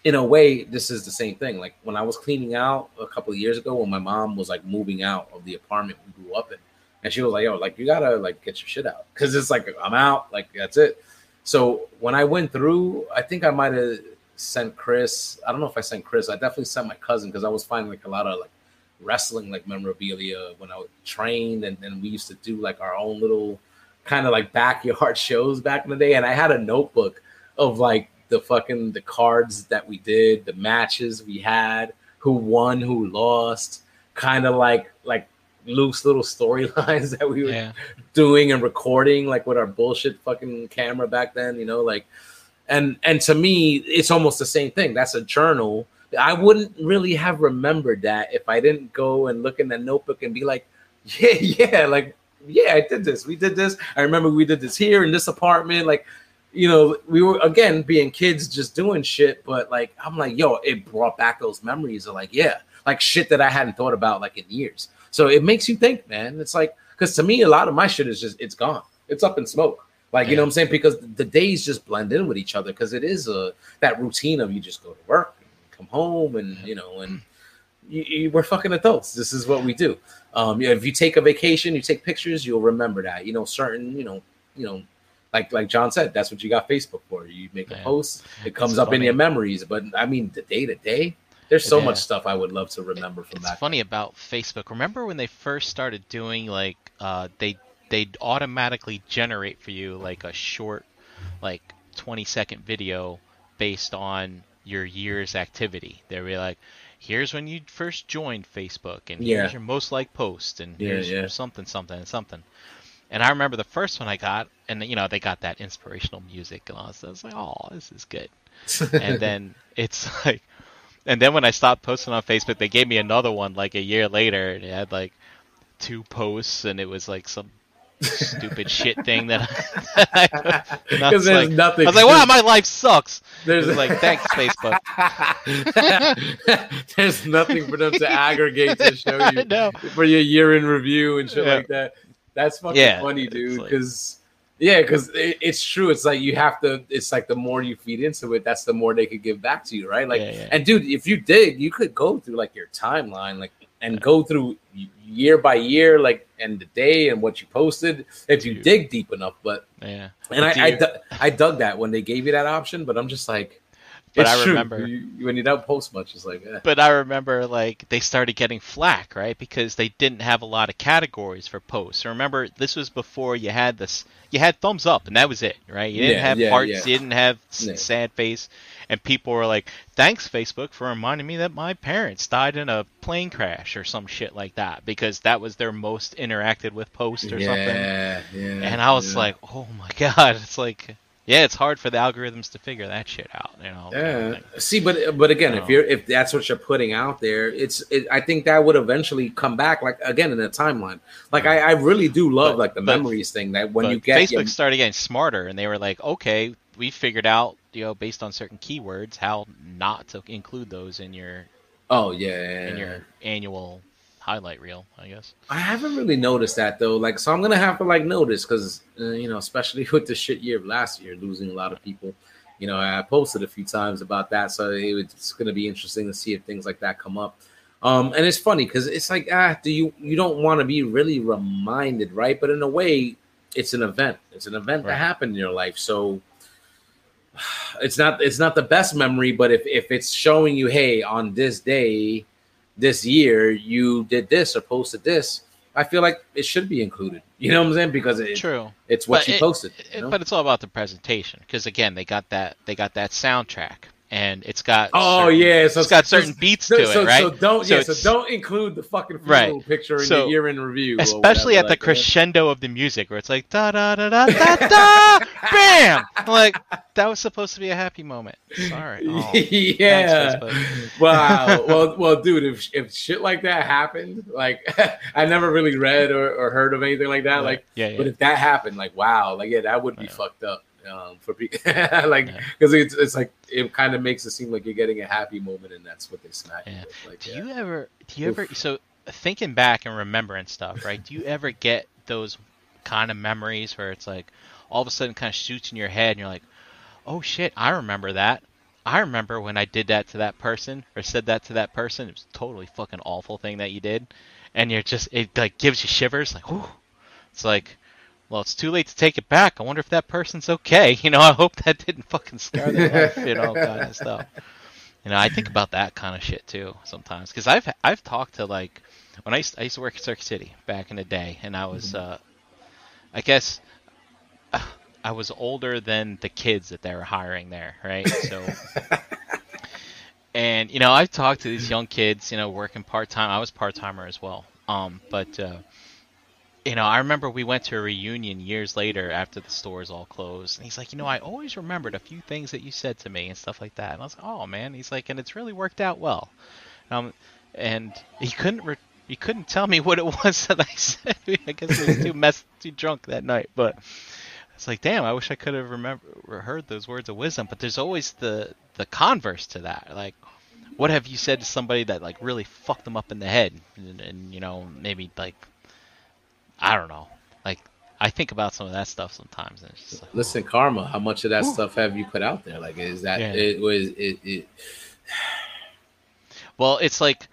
In a way, this is the same thing. Like when I was cleaning out a couple of years ago, when my mom was like moving out of the apartment we grew up in, and she was like, "Yo, like you gotta like get your shit out," because it's like I'm out, like that's it. So when I went through, I think I might have sent Chris. I don't know if I sent Chris. I definitely sent my cousin because I was finding like a lot of like wrestling like memorabilia when I trained, and then we used to do like our own little kind of like backyard (laughs) shows back in the day. And I had a notebook of like the fucking the cards that we did, the matches we had, who won, who lost, kind of like like loose little storylines (laughs) that we were yeah. doing and recording like with our bullshit fucking camera back then, you know, like and and to me it's almost the same thing. That's a journal. I wouldn't really have remembered that if I didn't go and look in that notebook and be like, (laughs) yeah, yeah, like yeah, I did this. We did this. I remember we did this here in this apartment. Like, you know, we were again being kids just doing shit, but like I'm like, yo, it brought back those memories of like, yeah, like shit that I hadn't thought about like in years. So it makes you think, man. It's like because to me, a lot of my shit is just it's gone. It's up in smoke. Like, you know what I'm saying? Because the days just blend in with each other because it is a that routine of you just go to work, come home, and you know, and you, you, we're fucking adults. This is what we do. Um, if you take a vacation, you take pictures, you'll remember that. You know, certain, you know, you know, like like John said, that's what you got Facebook for. You make a post, it comes up funny. in your memories. But I mean, the day to day, there's so yeah. much stuff I would love to remember from it's that. funny about Facebook. Remember when they first started doing like uh, they they automatically generate for you like a short, like 20 second video based on your year's activity. They were like, here's when you first joined Facebook, and yeah. here's your most liked post, and yeah, here's yeah. something, something, and something. And I remember the first one I got, and you know they got that inspirational music and all. So I was like, oh, this is good. (laughs) and then it's (laughs) like, and then when I stopped posting on Facebook, they gave me another one like a year later, and it had like two posts, and it was like some stupid shit thing that, because (laughs) (laughs) there's like, nothing. I was like, wow, my life sucks. There's like, thanks, Facebook. (laughs) there's nothing for them to aggregate to show you for your year in review and shit yeah. like that. That's fucking yeah, funny, dude. Because like... yeah, because it, it's true. It's like you have to. It's like the more you feed into it, that's the more they could give back to you, right? Like, yeah, and dude, if you dig, you could go through like your timeline, like and go through year by year, like and the day and what you posted, if you dig deep enough. But yeah, and I, I, I, dug that when they gave you that option, but I'm just like, but I remember you, when you don't post much, it's like. Eh. But I remember like they started getting flack, right? Because they didn't have a lot of categories for posts. Remember, this was before you had this. You had thumbs up, and that was it, right? You didn't yeah, have yeah, hearts. Yeah. You didn't have sad face and people were like, "Thanks Facebook for reminding me that my parents died in a plane crash or some shit like that," because that was their most interacted with post or yeah, something. Yeah, and I was yeah. like, "Oh my (laughs) god!" It's like, yeah, it's hard for the algorithms to figure that shit out. You know. Yeah. See, but but again, if you're if that's what you're putting out there, it's it, I think that would eventually come back. Like again in the timeline. Like I, I really do love but, like the but, memories thing that when you get Facebook your... started getting smarter and they were like, okay, we figured out you know based on certain keywords how not to include those in your oh yeah in your annual highlight reel i guess. I haven't really noticed that though. Like so i'm gonna have to like notice because uh, you know especially (laughs) with the shit year of last year losing a lot of people. You know i posted a few times about that so it's gonna be interesting to see if things like that come up. Um and it's funny because it's like ah do you you don't want to be really reminded right? But in a way it's an event. It's an event right. that happened in your life so (sighs) it's not it's not the best memory, but if if it's showing you, hey, on this day, this year, you did this or posted this, I feel like it should be included. (laughs) You know what I'm saying? Because it, true, it's what but you it, posted. You know? But it's all about the presentation. Because again, they got that they got that soundtrack and it's got oh certain, yeah, so it's got certain beats to so, it, right? So don't so yeah, so don't include the fucking right. picture in so, your year in review, especially at the like crescendo that. of the music where it's like da da da da da da, (laughs) bam! like that was supposed to be a happy moment. Sorry. Oh, (laughs) yeah. Thanks, (laughs) wow. well, well, dude, if if shit like that happened, like I never really read or, or heard of anything like that, like yeah, yeah, but if that happened, like wow, like yeah, that would be fucked up um, for people, (laughs) like because yeah. it's it's like it kind of makes it seem like you're getting a happy moment, and that's what they smack. Yeah. Like, do yeah. you ever? Do you Oof. ever? So thinking back and remembering stuff, right? do you ever get those kind of memories where it's like all of a sudden kind of shoots in your head, and you're like, oh shit, I remember that. I remember when I did that to that person or said that to that person. It was totally fucking awful thing that you did, and you're just it like gives you shivers. Like, whew. It's like well, it's too late to take it back. I wonder if that person's okay. (laughs) You know, I hope that didn't fucking scar their life. You know, kind of (laughs) stuff. You know, I think about that kind of shit too sometimes because I've I've talked to like when I used, I used to work at Circuit City back in the day, and I was mm-hmm. uh, I guess I was older than the kids that they were hiring there, right? So. (laughs) and you know, I've talked to these young kids, you know, working part time. I was part timer as well, um, but uh, you know, I remember we went to a reunion years later after the stores all closed, and he's like, you know, I always remembered a few things that you said to me and stuff like that. And I was like, oh man, he's like, and it's really worked out well. Um, and he couldn't re- he couldn't tell me (laughs) what it was that I said. (laughs) I guess he was too mess too drunk that night, but it's like, damn, I wish I could have remember heard those words of wisdom. But there's always the the converse to that, like. What have you said to somebody that like really fucked them up in the head, and, and you know maybe like I don't know. Like I think about some of that stuff sometimes. And it's like, Listen, karma. How much of that Ooh. stuff have you put out there? Like, is that yeah. it was it, it? (sighs) Well, it's like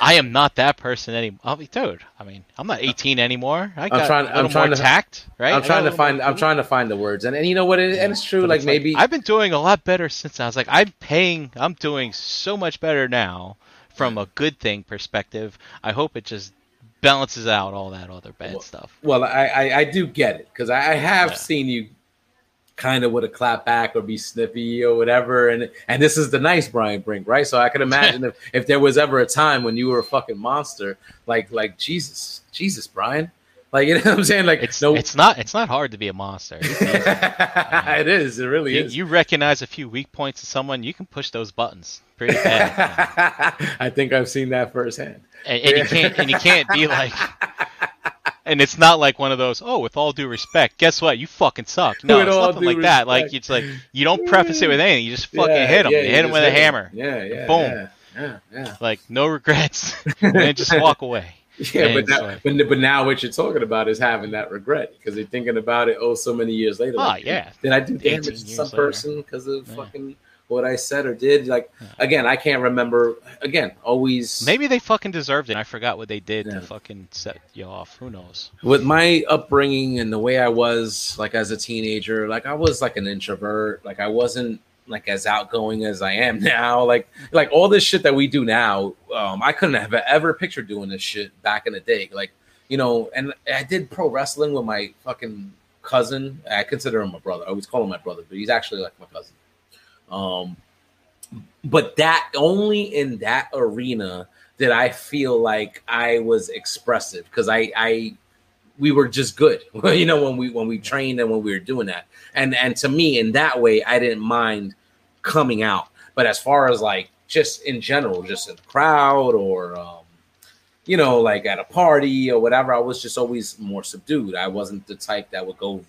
I am not that person anymore. I'll be dude. I mean, I'm not uh, 18 anymore. I got I'm trying, a little I'm trying more to, tact, right? I'm trying to find. I'm trying to find the words, and, and you know what? It, yeah. And it's true. Like it's maybe like, I've been doing a lot better since I was like I'm paying. I'm doing so much better now from a good thing perspective. I hope it just balances out all that other bad well, stuff. Well, I, I, I do get it because I, I, have yeah. seen you kind of with a clap back or be snippy or whatever, and and this is the nice Brian Brink, right? So I can imagine (laughs) if if there was ever a time when you were a fucking monster, like like Jesus, Jesus, Brian. Like you know what I'm saying? Like it's no, it's not it's not hard to be a monster. (laughs) it is. It really you, is. You recognize a few weak points in someone, you can push those buttons pretty bad. (laughs) I think I've seen that firsthand. And, and you can't and you can't be like. And it's not like one of those. Oh, with all due respect, guess what? You fucking suck. (laughs) No, with it's nothing like respect. that. Like it's like you don't preface it with anything. You just fucking yeah, hit them. Yeah, you hit them with a hammer. Yeah, yeah. Boom. Yeah, yeah. Like no regrets, and just walk away. (laughs) Yeah, but now, but, but now what you're talking about is having that regret because you're thinking about it. Oh, so many years later. Oh like, yeah. Did I do damage to some later. person because of yeah. fucking what I said or did? Like yeah. again, I can't remember. Again, always. Maybe they fucking deserved it. I forgot what they did yeah. to fucking set you off. Who knows? With my upbringing and the way I was, like as a teenager, like I was like an introvert. Like I wasn't like as outgoing as I am (laughs) now. Like like all this shit that we do now, um, I couldn't have ever pictured doing this shit back in the day. Like you know, and I did pro wrestling with my fucking cousin. I consider him my brother. I always call him my brother, but he's actually like my cousin. Um, but that only in that arena did I feel like I was expressive because I I we were just good, (laughs) you know, when we when we trained and when we were doing that. And and to me, in that way, I didn't mind coming out. But as far as like just in general, just in the crowd or um, you know, like at a party or whatever, I was just always more subdued. I wasn't the type that would go,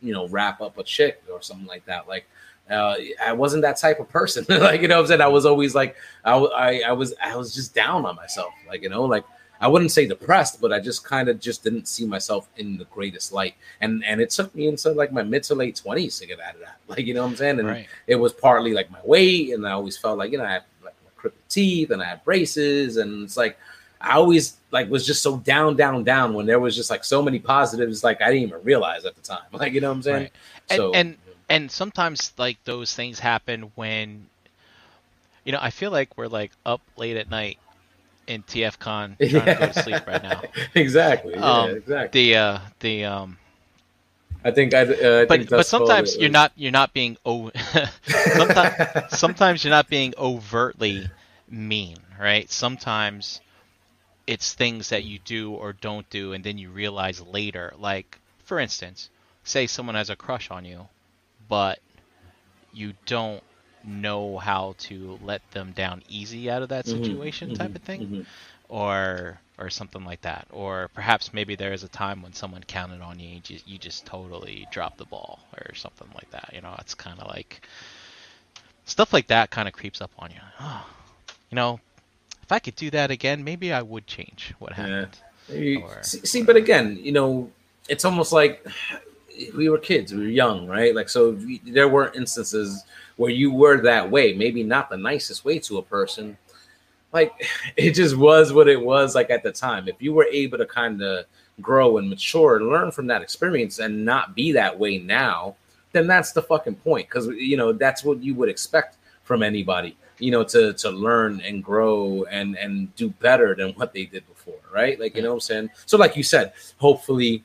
you know, wrap up a chick or something like that. Like uh, I wasn't that type of person. (laughs) like you know, I'm saying I was always like I, I I was I was just down on myself. Like you know, like I wouldn't say depressed, but I just kind of just didn't see myself in the greatest light. And and it took me into like my mid to late twenties to get out of that. (laughs) Like you know what I'm saying? And right. it was partly like my weight, and I always felt like you know I had like crooked teeth and I had braces, and it's like I always like was just so down, down, down when there was just like so many positives like I didn't even realize at the time. (laughs) Like you know what I'm saying? Right. And, so, and and sometimes like those things happen when you know I feel like we're like up late at night in TFCon (laughs) trying yeah. to go to sleep right now. (laughs) exactly. Yeah, um, exactly. The uh, the um. I think I. Uh, I but think but sometimes you're not you're not being oh. (laughs) sometimes sometimes you're not being overtly mean, right? Sometimes it's things that you do or don't do, and then you realize later. Like for instance, say someone has a crush on you, but you don't know how to let them down easy out of that mm-hmm, situation mm-hmm, type mm-hmm, of thing? Mm-hmm. or or something like that? Or perhaps maybe there is a time when someone counted on you you just, you just totally dropped the ball or something like that you know? It's kind of like stuff like that kind of creeps up on you. Oh, you know if i could do that again maybe i would change what happened. Yeah. or, see, see but again you know it's almost like we were kids we were young right like so we, there were instances where you were that way, maybe not the nicest way to a person, like (laughs) it just was what it was like at the time. If you were able to kind of grow and mature and learn from that experience and not be that way now, then that's the fucking point. Because you know that's what you would expect from anybody. You know, to to learn and grow and and do better than what they did before, right? Like you know what I'm saying. So, like you said, hopefully,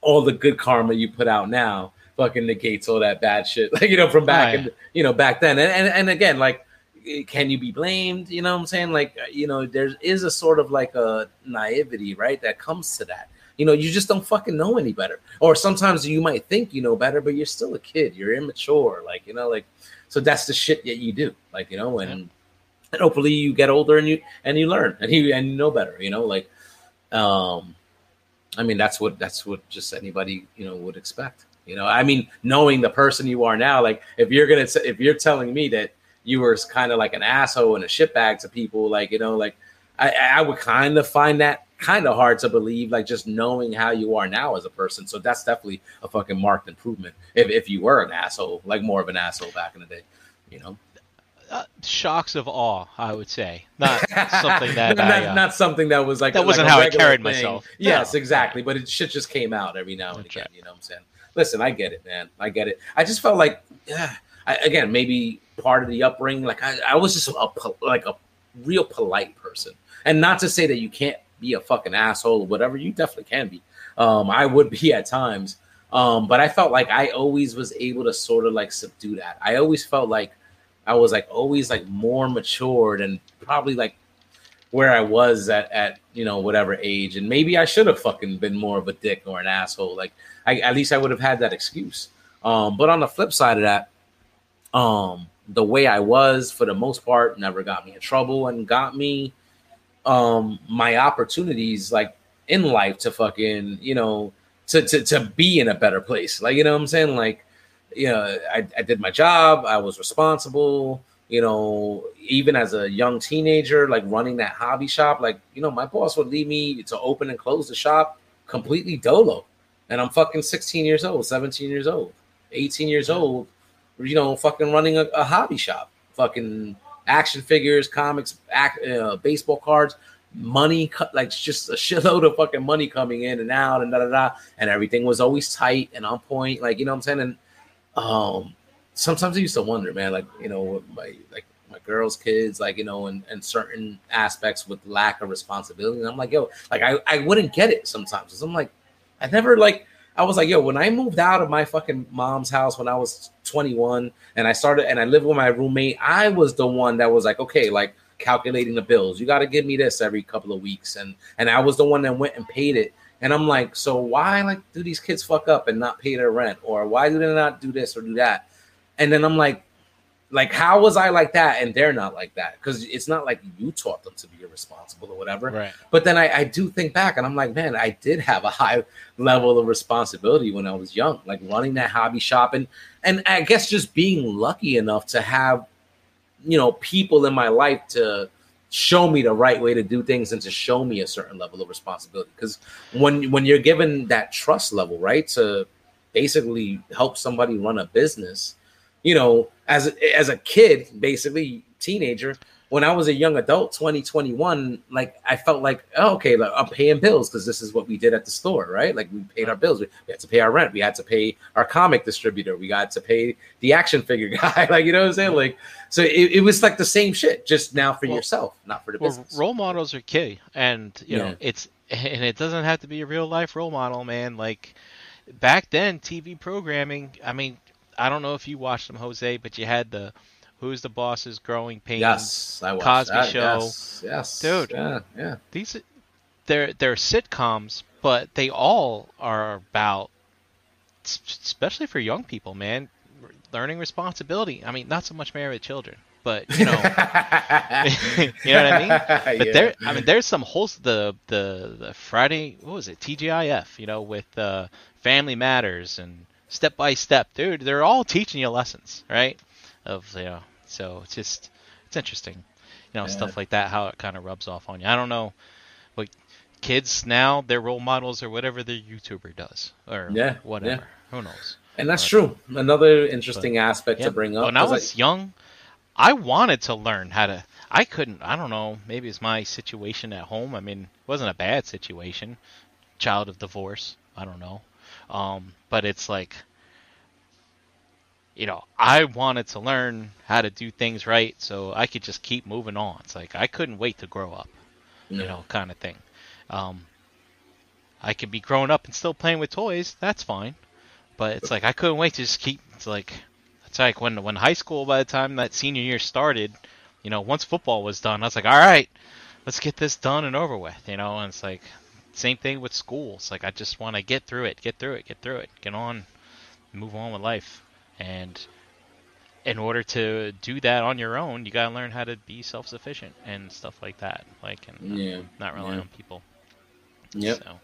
all the good karma you put out now fucking negates all that bad shit, (laughs) like you know from back right. in, you know back then. And, and and again, like can you be blamed? You know what I'm saying? Like, you know, there is a sort of like a naivety, right? That comes to that. You know, you just don't fucking know any better. Or sometimes you might think you know better, but you're still a kid. You're immature. Like, you know, like so that's the shit that you do. Like, you know, and, yeah. and hopefully you get older and you and you learn and you and you know better, you know, like um I mean that's what that's what just anybody, you know, would expect. You know, I mean, knowing the person you are now, like if you're gonna if you're telling me that you were kind of like an asshole and a shitbag to people, like you know, like I, I would kind of find that kind of hard to believe, like just knowing how you are now as a person. So that's definitely a fucking marked improvement. If if you were an asshole, like more of an asshole back in the day, you know. Uh, shocks of awe, I would say, not something that (laughs) not, I, uh, not, something that was like that wasn't like how I carried thing. myself. Yes, no. exactly. But it shit just came out every now and again. You know what I'm saying? Listen, I get it, man. I get it. I just felt like, yeah. I, again, maybe part of the upbringing, like I, I was just a like a real polite person, and not to say that you can't be a fucking asshole or whatever. You definitely can be. Um, I would be at times. Um, but I felt like I always was able to sort of like subdue that. I always felt like I was like always like more matured and probably like where I was at at you know whatever age, and maybe I should have fucking been more of a dick or an asshole. Like I, at least I would have had that excuse. Um, but on the flip side of that, um, the way I was for the most part never got me in trouble and got me um my opportunities like in life to fucking you know to to, to be in a better place like you know what i'm saying like you know I, I did my job i was responsible you know even as a young teenager like running that hobby shop like you know my boss would leave me to open and close the shop completely dolo and i'm fucking 16 years old 17 years old 18 years old you know fucking running a, a hobby shop fucking action figures, comics, act, uh, baseball cards, money, like just a shitload of fucking money coming in and out and da da da. And everything was always tight and on point. Like, you know what I'm saying? And um, sometimes I used to wonder, man, like, you know, my, like, my girls' kids, like, you know, and, and certain aspects with lack of responsibility. And I'm like, yo, like, I, I wouldn't get it sometimes. I'm like, I never like I was like, yo, when I moved out of my fucking mom's house when I was 21 and I started and I lived with my roommate, I was the one that was like, okay, like calculating the bills. You got to give me this every couple of weeks. And and I was the one that went and paid it. And I'm like, so why like do these kids fuck up and not pay their rent? Or why do they not do this or do that? And then I'm like, like how was i like that and they're not like that because it's not like you taught them to be irresponsible or whatever right but then I, I do think back and i'm like man i did have a (laughs) high level of responsibility when i was young like running that hobby shop and and i guess just being lucky enough to have you know people in my life to show me the right way to do things and to show me a certain level of responsibility. Because when when you're given that trust level right to basically help somebody run a business you know, as as a kid, basically teenager, when I was a young adult, 2021, like I felt like, oh, okay, like, I'm paying bills because this is what we did at the store, right? Like we paid our bills. We, we, had to pay our rent. We had to pay our comic distributor. We got to pay the action figure (laughs) guy. like, you know what I'm saying? Like, so it, it was like the same shit, just now for well, yourself, not for the well, business. Role models are key. And, you yeah. know, it's, and it doesn't have to be a real life role model, man. Like back then, TV programming, I mean, I don't know if you watched them, Jose, but you had the Who's the Boss's Growing Pains yes, I watched Cosby that. Show. Yes, yes, dude. Yeah, yeah. These they're they're sitcoms, but they all are about, especially for young people, man, learning responsibility. I mean, not so much married with children, but you know, (laughs) (laughs) you know what I mean. (laughs) But yeah. there, I mean, there's some whole the the the Friday what was it TGIF, you know, with uh, Family Matters and step by step, dude. They're all teaching you lessons, right? Of you know, so it's just it's interesting, you know, yeah. stuff like that. How it kind of rubs off on you. I don't know, but kids now their role models or whatever their YouTuber does or yeah, whatever. Yeah. Who knows? And that's true. Another interesting but, aspect yeah. to bring up. When I was I... young, I wanted to learn how to. I couldn't. I don't know. Maybe it's my situation at home. I mean, it wasn't a bad situation. Child of divorce. I don't know. Um, but it's like, you know, I wanted to learn how to do things right so I could just keep moving on. It's like I couldn't wait to grow up, you know, kind of thing. Um, I could be growing up and still playing with toys. That's fine. But it's like I couldn't wait to just keep. It's like it's like when when high school. By the time that senior year started, you know, once football was done, I was like, all right, let's get this done and over with. You know, and it's like same thing with school. It's like I just want to get through it, get through it, get through it, get on, move on with life. And in order to do that on your own, you gotta learn how to be self-sufficient and stuff like that. Like, and yeah, not rely yeah. on people. Yeah. So.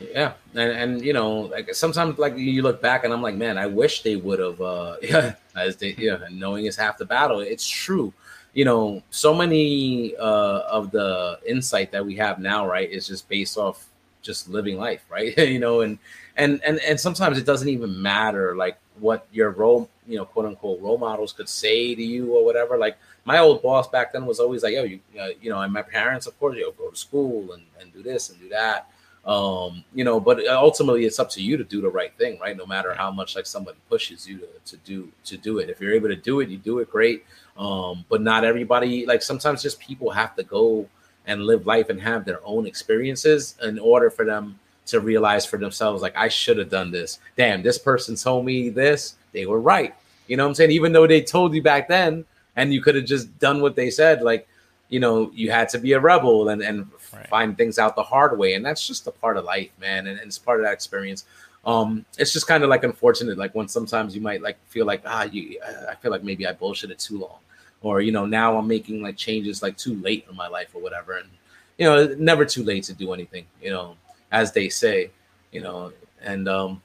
Yeah, and and you know, like sometimes like you look back and I'm like, man, I wish they would have. uh (laughs) Yeah, as they yeah, knowing is half the battle. It's true. You know, so many uh of the insight that we have now, right, is just based off just living life, right? (laughs) you know, and and and and sometimes it doesn't even matter like what your role, you know, quote unquote role models could say to you or whatever. Like my old boss back then was always like, "Yo, you, uh, you know," and my parents, of course, you go to school and and do this and do that um, you know, but ultimately it's up to you to do the right thing, right? No matter how much like somebody pushes you to, to do to do it. If you're able to do it, you do it great. Um, but not everybody like sometimes just people have to go and live life and have their own experiences in order for them to realize for themselves, like, I should have done this. Damn, this person told me this, they were right. You know what I'm saying? Even though they told you back then and you could have just done what they said, like you know, you had to be a rebel and, and right. find things out the hard way. And that's just a part of life, man. And, and it's part of that experience. Um, it's just kind of like unfortunate, like when sometimes you might like feel like, ah, you, I feel like maybe I bullshitted too long. Or, you know, now I'm making like changes like too late in my life or whatever. And, you know, never too late to do anything, you know, as they say, you know, and, um,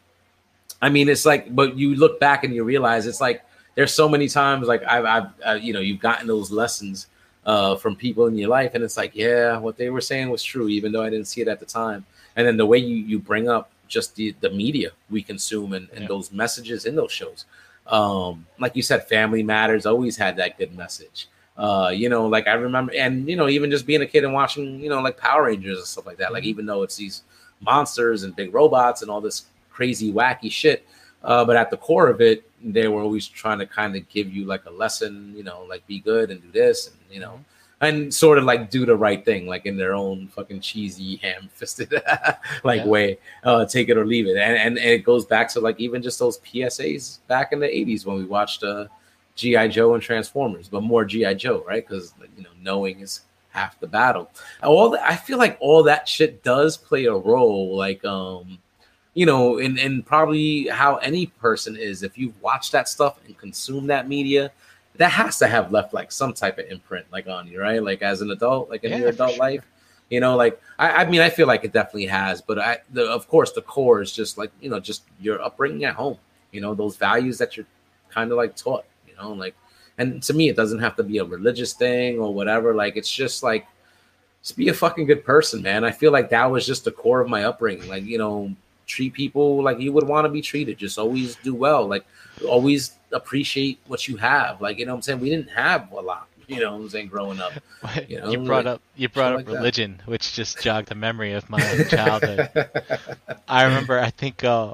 I mean, it's like, but you look back and you realize it's like, there's so many times like I've, I've uh, you know, you've gotten those lessons uh, from people in your life, and it's like, yeah, what they were saying was true, even though I didn't see it at the time. And then the way you you bring up just the the media we consume and, and yeah. those messages in those shows, um, like you said, Family Matters always had that good message. Uh, you know, like I remember, and you know, even just being a kid and watching, you know, like Power Rangers and stuff like that. Like mm-hmm. even though it's these monsters and big robots and all this crazy wacky shit, uh, but at the core of it, they were always trying to kind of give you like a lesson, you know, like be good and do this, and you know, and sort of like do the right thing, like in their own fucking cheesy, ham-fisted (laughs) like yeah. way, uh, take it or leave it. And, and, and it goes back to like even just those PSAs back in the '80s when we watched uh, GI Joe and Transformers, but more GI Joe, right? Because you know, knowing is half the battle. All that, I feel like all that shit does play a role, like um you know, and and probably how any person is. If you've watched that stuff and consumed that media, that has to have left like some type of imprint, like on you, right? Like as an adult, like in yeah, your adult sure. life, you know, like I, I mean, I feel like it definitely has. But I, the, of course, the core is just like you know, just your upbringing at home. You know, those values that you're kind of like taught. You know, like, and to me, it doesn't have to be a religious thing or whatever. Like, it's just like just be a fucking good person, man. I feel like that was just the core of my upbringing. Like, you know, treat people like you would want to be treated. Just always do well. Like always appreciate what you have. Like you know what I'm saying? We didn't have a lot. You know what I'm saying? Growing up, (laughs) you, know, you brought like, up you brought up like religion, that. which just jogged the memory of my (laughs) childhood. I remember, I think, uh,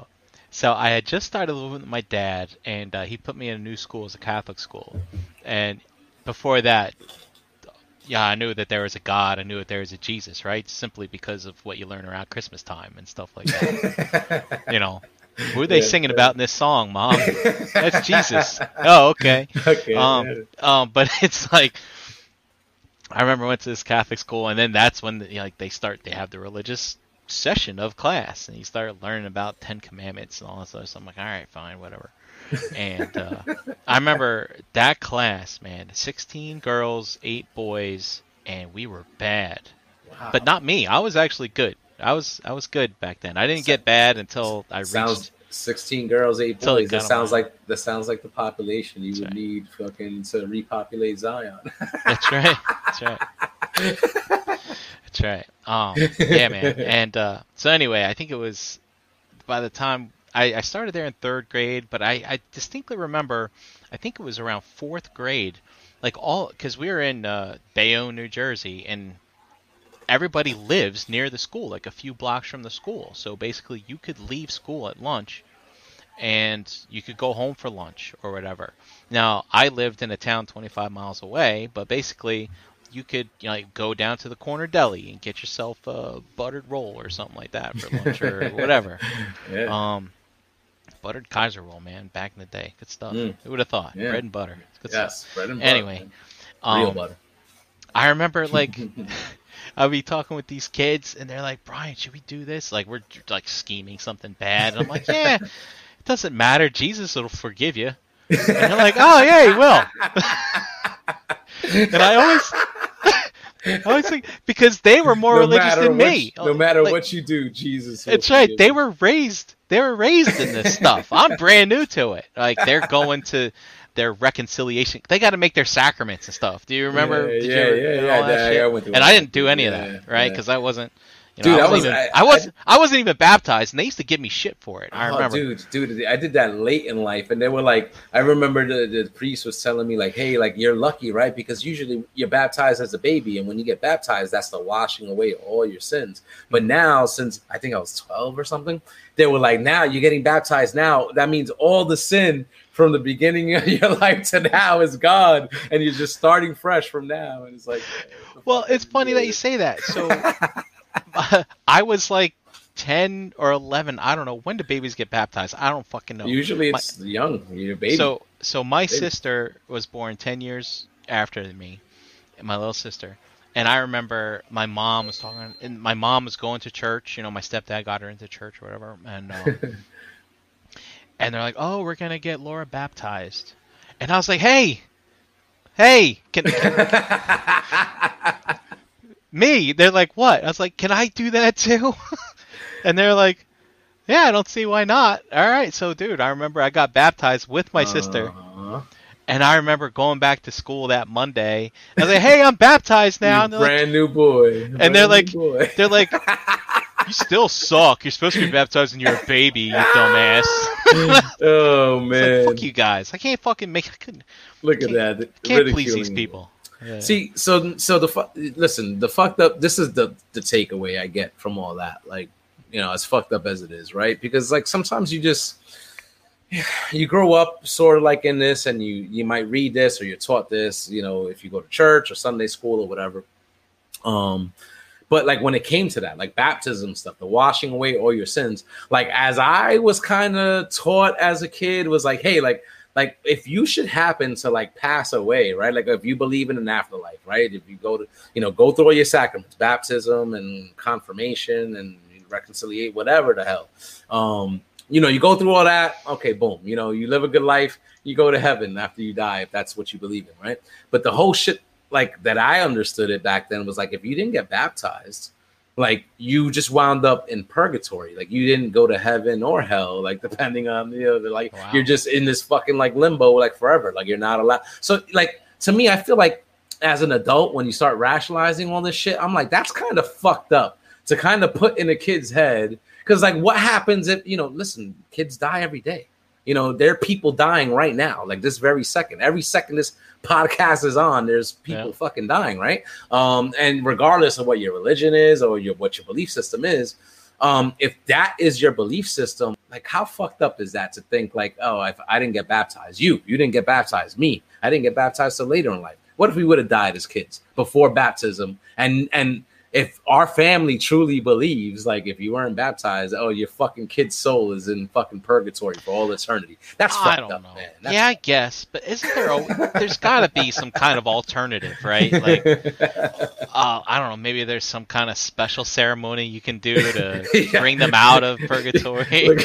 so I had just started living with my dad, and uh, he put me in a new school as a Catholic school, and before that, yeah, I knew that there was a God. I knew that there was a Jesus, right? Simply because of what you learn around Christmas time and stuff like that. (laughs) you know, who are they yeah, singing yeah. about in this song, Mom? (laughs) That's Jesus. Oh, okay. Okay. Um, um, but (laughs) it's like I remember I went to this Catholic school, and then that's when the, you know, like they start. They have the religious session of class, and he started learning about Ten Commandments and all that stuff. So I'm like, all right, fine, whatever and uh, I remember that class, man, 16 girls, eight boys, and we were bad. Wow. But not me. I was actually good. I was I was good back then. I didn't get bad until I sounds, reached. 16 girls, eight boys. That sounds like that sounds like the population you That's would right. need fucking to repopulate Zion. That's right. That's right. (laughs) That's right. Um, yeah, man. (laughs) And uh, so anyway, I think it was by the time I, I started there in third grade, but I, I distinctly remember, I think it was around fourth grade, like all because we were in uh, Bayonne, New Jersey, and everybody lives near the school, like a few blocks from the school. So basically, you could leave school at lunch, and you could go home for lunch or whatever. Now, I lived in a town 25 miles away, but basically, you could you know, like go down to the corner deli and get yourself a buttered roll or something like that for lunch or (laughs) whatever. Yeah. Um, buttered Kaiser roll, man, back in the day, good stuff. Mm. Who would have thought? Yeah. Bread and butter, good yes, stuff. bread and butter. Anyway, real um, butter. I remember like. (laughs) (laughs) I'll be talking with these kids, and they're like, "Brian, should we do this?" Like we're like scheming something bad. And I'm like, "Yeah, it doesn't matter. Jesus will forgive you." And they're like, "Oh yeah, he will." and I always I always think because they were more (laughs) no religious than me. no matter like, what you do, Jesus. It's right. They were raised. They were raised in this stuff. (laughs) I'm brand new to it. Like they're going to their reconciliation. They got to make their sacraments and stuff. Do you remember? Yeah, yeah, you, yeah, yeah, yeah, I and I didn't do any of that, right? Because I wasn't. You know, dude, I, was, even, I, I, was I, I, wasn't even baptized, and they used to give me shit for it. I oh, remember, dude, dude, I did that late in life, and they were like, I remember the, the priest was telling me like, hey, like you're lucky, right? Because usually you're baptized as a baby, and when you get baptized, that's the washing away all your sins. But now, since I think I was 12 or something, they were like, now you're getting baptized. Now that means all the sin from the beginning of your (laughs) life to now is gone, and you're just starting fresh from now. And it's like, well, it's funny that you say that. So. (laughs) (laughs) I was like 10 or 11. I don't know. When do babies get baptized? I don't fucking know. Usually it's my, young. You're a baby. So, so my baby. sister was born 10 years after me, my little sister. And I remember my mom was talking, and my mom was going to church. You know, my stepdad got her into church or whatever. And, um, (laughs) and they're like, oh, we're going to get Laura baptized. And I was like, hey, hey, can, can (laughs) me. They're like, what? I was like, can I do that too? (laughs) and they're like, yeah, I don't see why not. All right, so dude, I remember I got baptized with my sister. Uh-huh. And I remember going back to school that Monday. I was like, "Hey, I'm baptized (laughs) now." brand like, new boy. And brand they're like, boy. they're like, (laughs) "You still suck. You're supposed to be baptized when you're a baby, you dumbass." oh man! Like, Fuck you guys. I can't fucking make. I couldn't. Look at that. Can't please these people. See, so so the fu- listen, the fucked up. This is the the takeaway I get from all that. Like, you know, as fucked up as it is, right? Because like sometimes you just (sighs) you grow up sort of like in this, and you you might read this or you're taught this. You know, if you go to church or Sunday school or whatever. Um, but like when it came to that, like baptism stuff, the washing away all your sins, like as I was kind of taught as a kid, was like, hey, like like if you should happen to like pass away, right? Like if you believe in an afterlife, right? If you go to, you know, go through all your sacraments, baptism and confirmation and reconciliate, whatever the hell. Um, you know, you go through all that, okay, boom, you know, you live a good life, you go to heaven after you die, if that's what you believe in, right? But the whole shit like that I understood it back then was like if you didn't get baptized, like you just wound up in purgatory. Like you didn't go to heaven or hell, like (laughs) depending on you know, like wow. you're just in this fucking like limbo like forever. Like you're not allowed. So like to me, I feel like as an adult, when you start rationalizing all this shit, I'm like, that's kind of fucked up to kind of put in a kid's head. Cause like what happens if you know, listen, kids die every day. You know, there are people dying right now, like this very second. Every second this podcast is on, there's people yeah. fucking dying, right? Um, and regardless of what your religion is or your what your belief system is, um, if that is your belief system, like how fucked up is that to think like, oh, if I didn't get baptized, you, you didn't get baptized, me, I didn't get baptized till later in life. What if we would have died as kids before baptism and and if our family truly believes, like, if you weren't baptized, oh, your fucking kid's soul is in fucking purgatory for all eternity. That's I fucked up, know. man. That's yeah, I guess, but isn't there? A, there's got to be some kind of alternative, right? Like, (laughs) uh, I don't know. Maybe there's some kind of special ceremony you can do to (laughs) yeah. bring them out of purgatory. (laughs)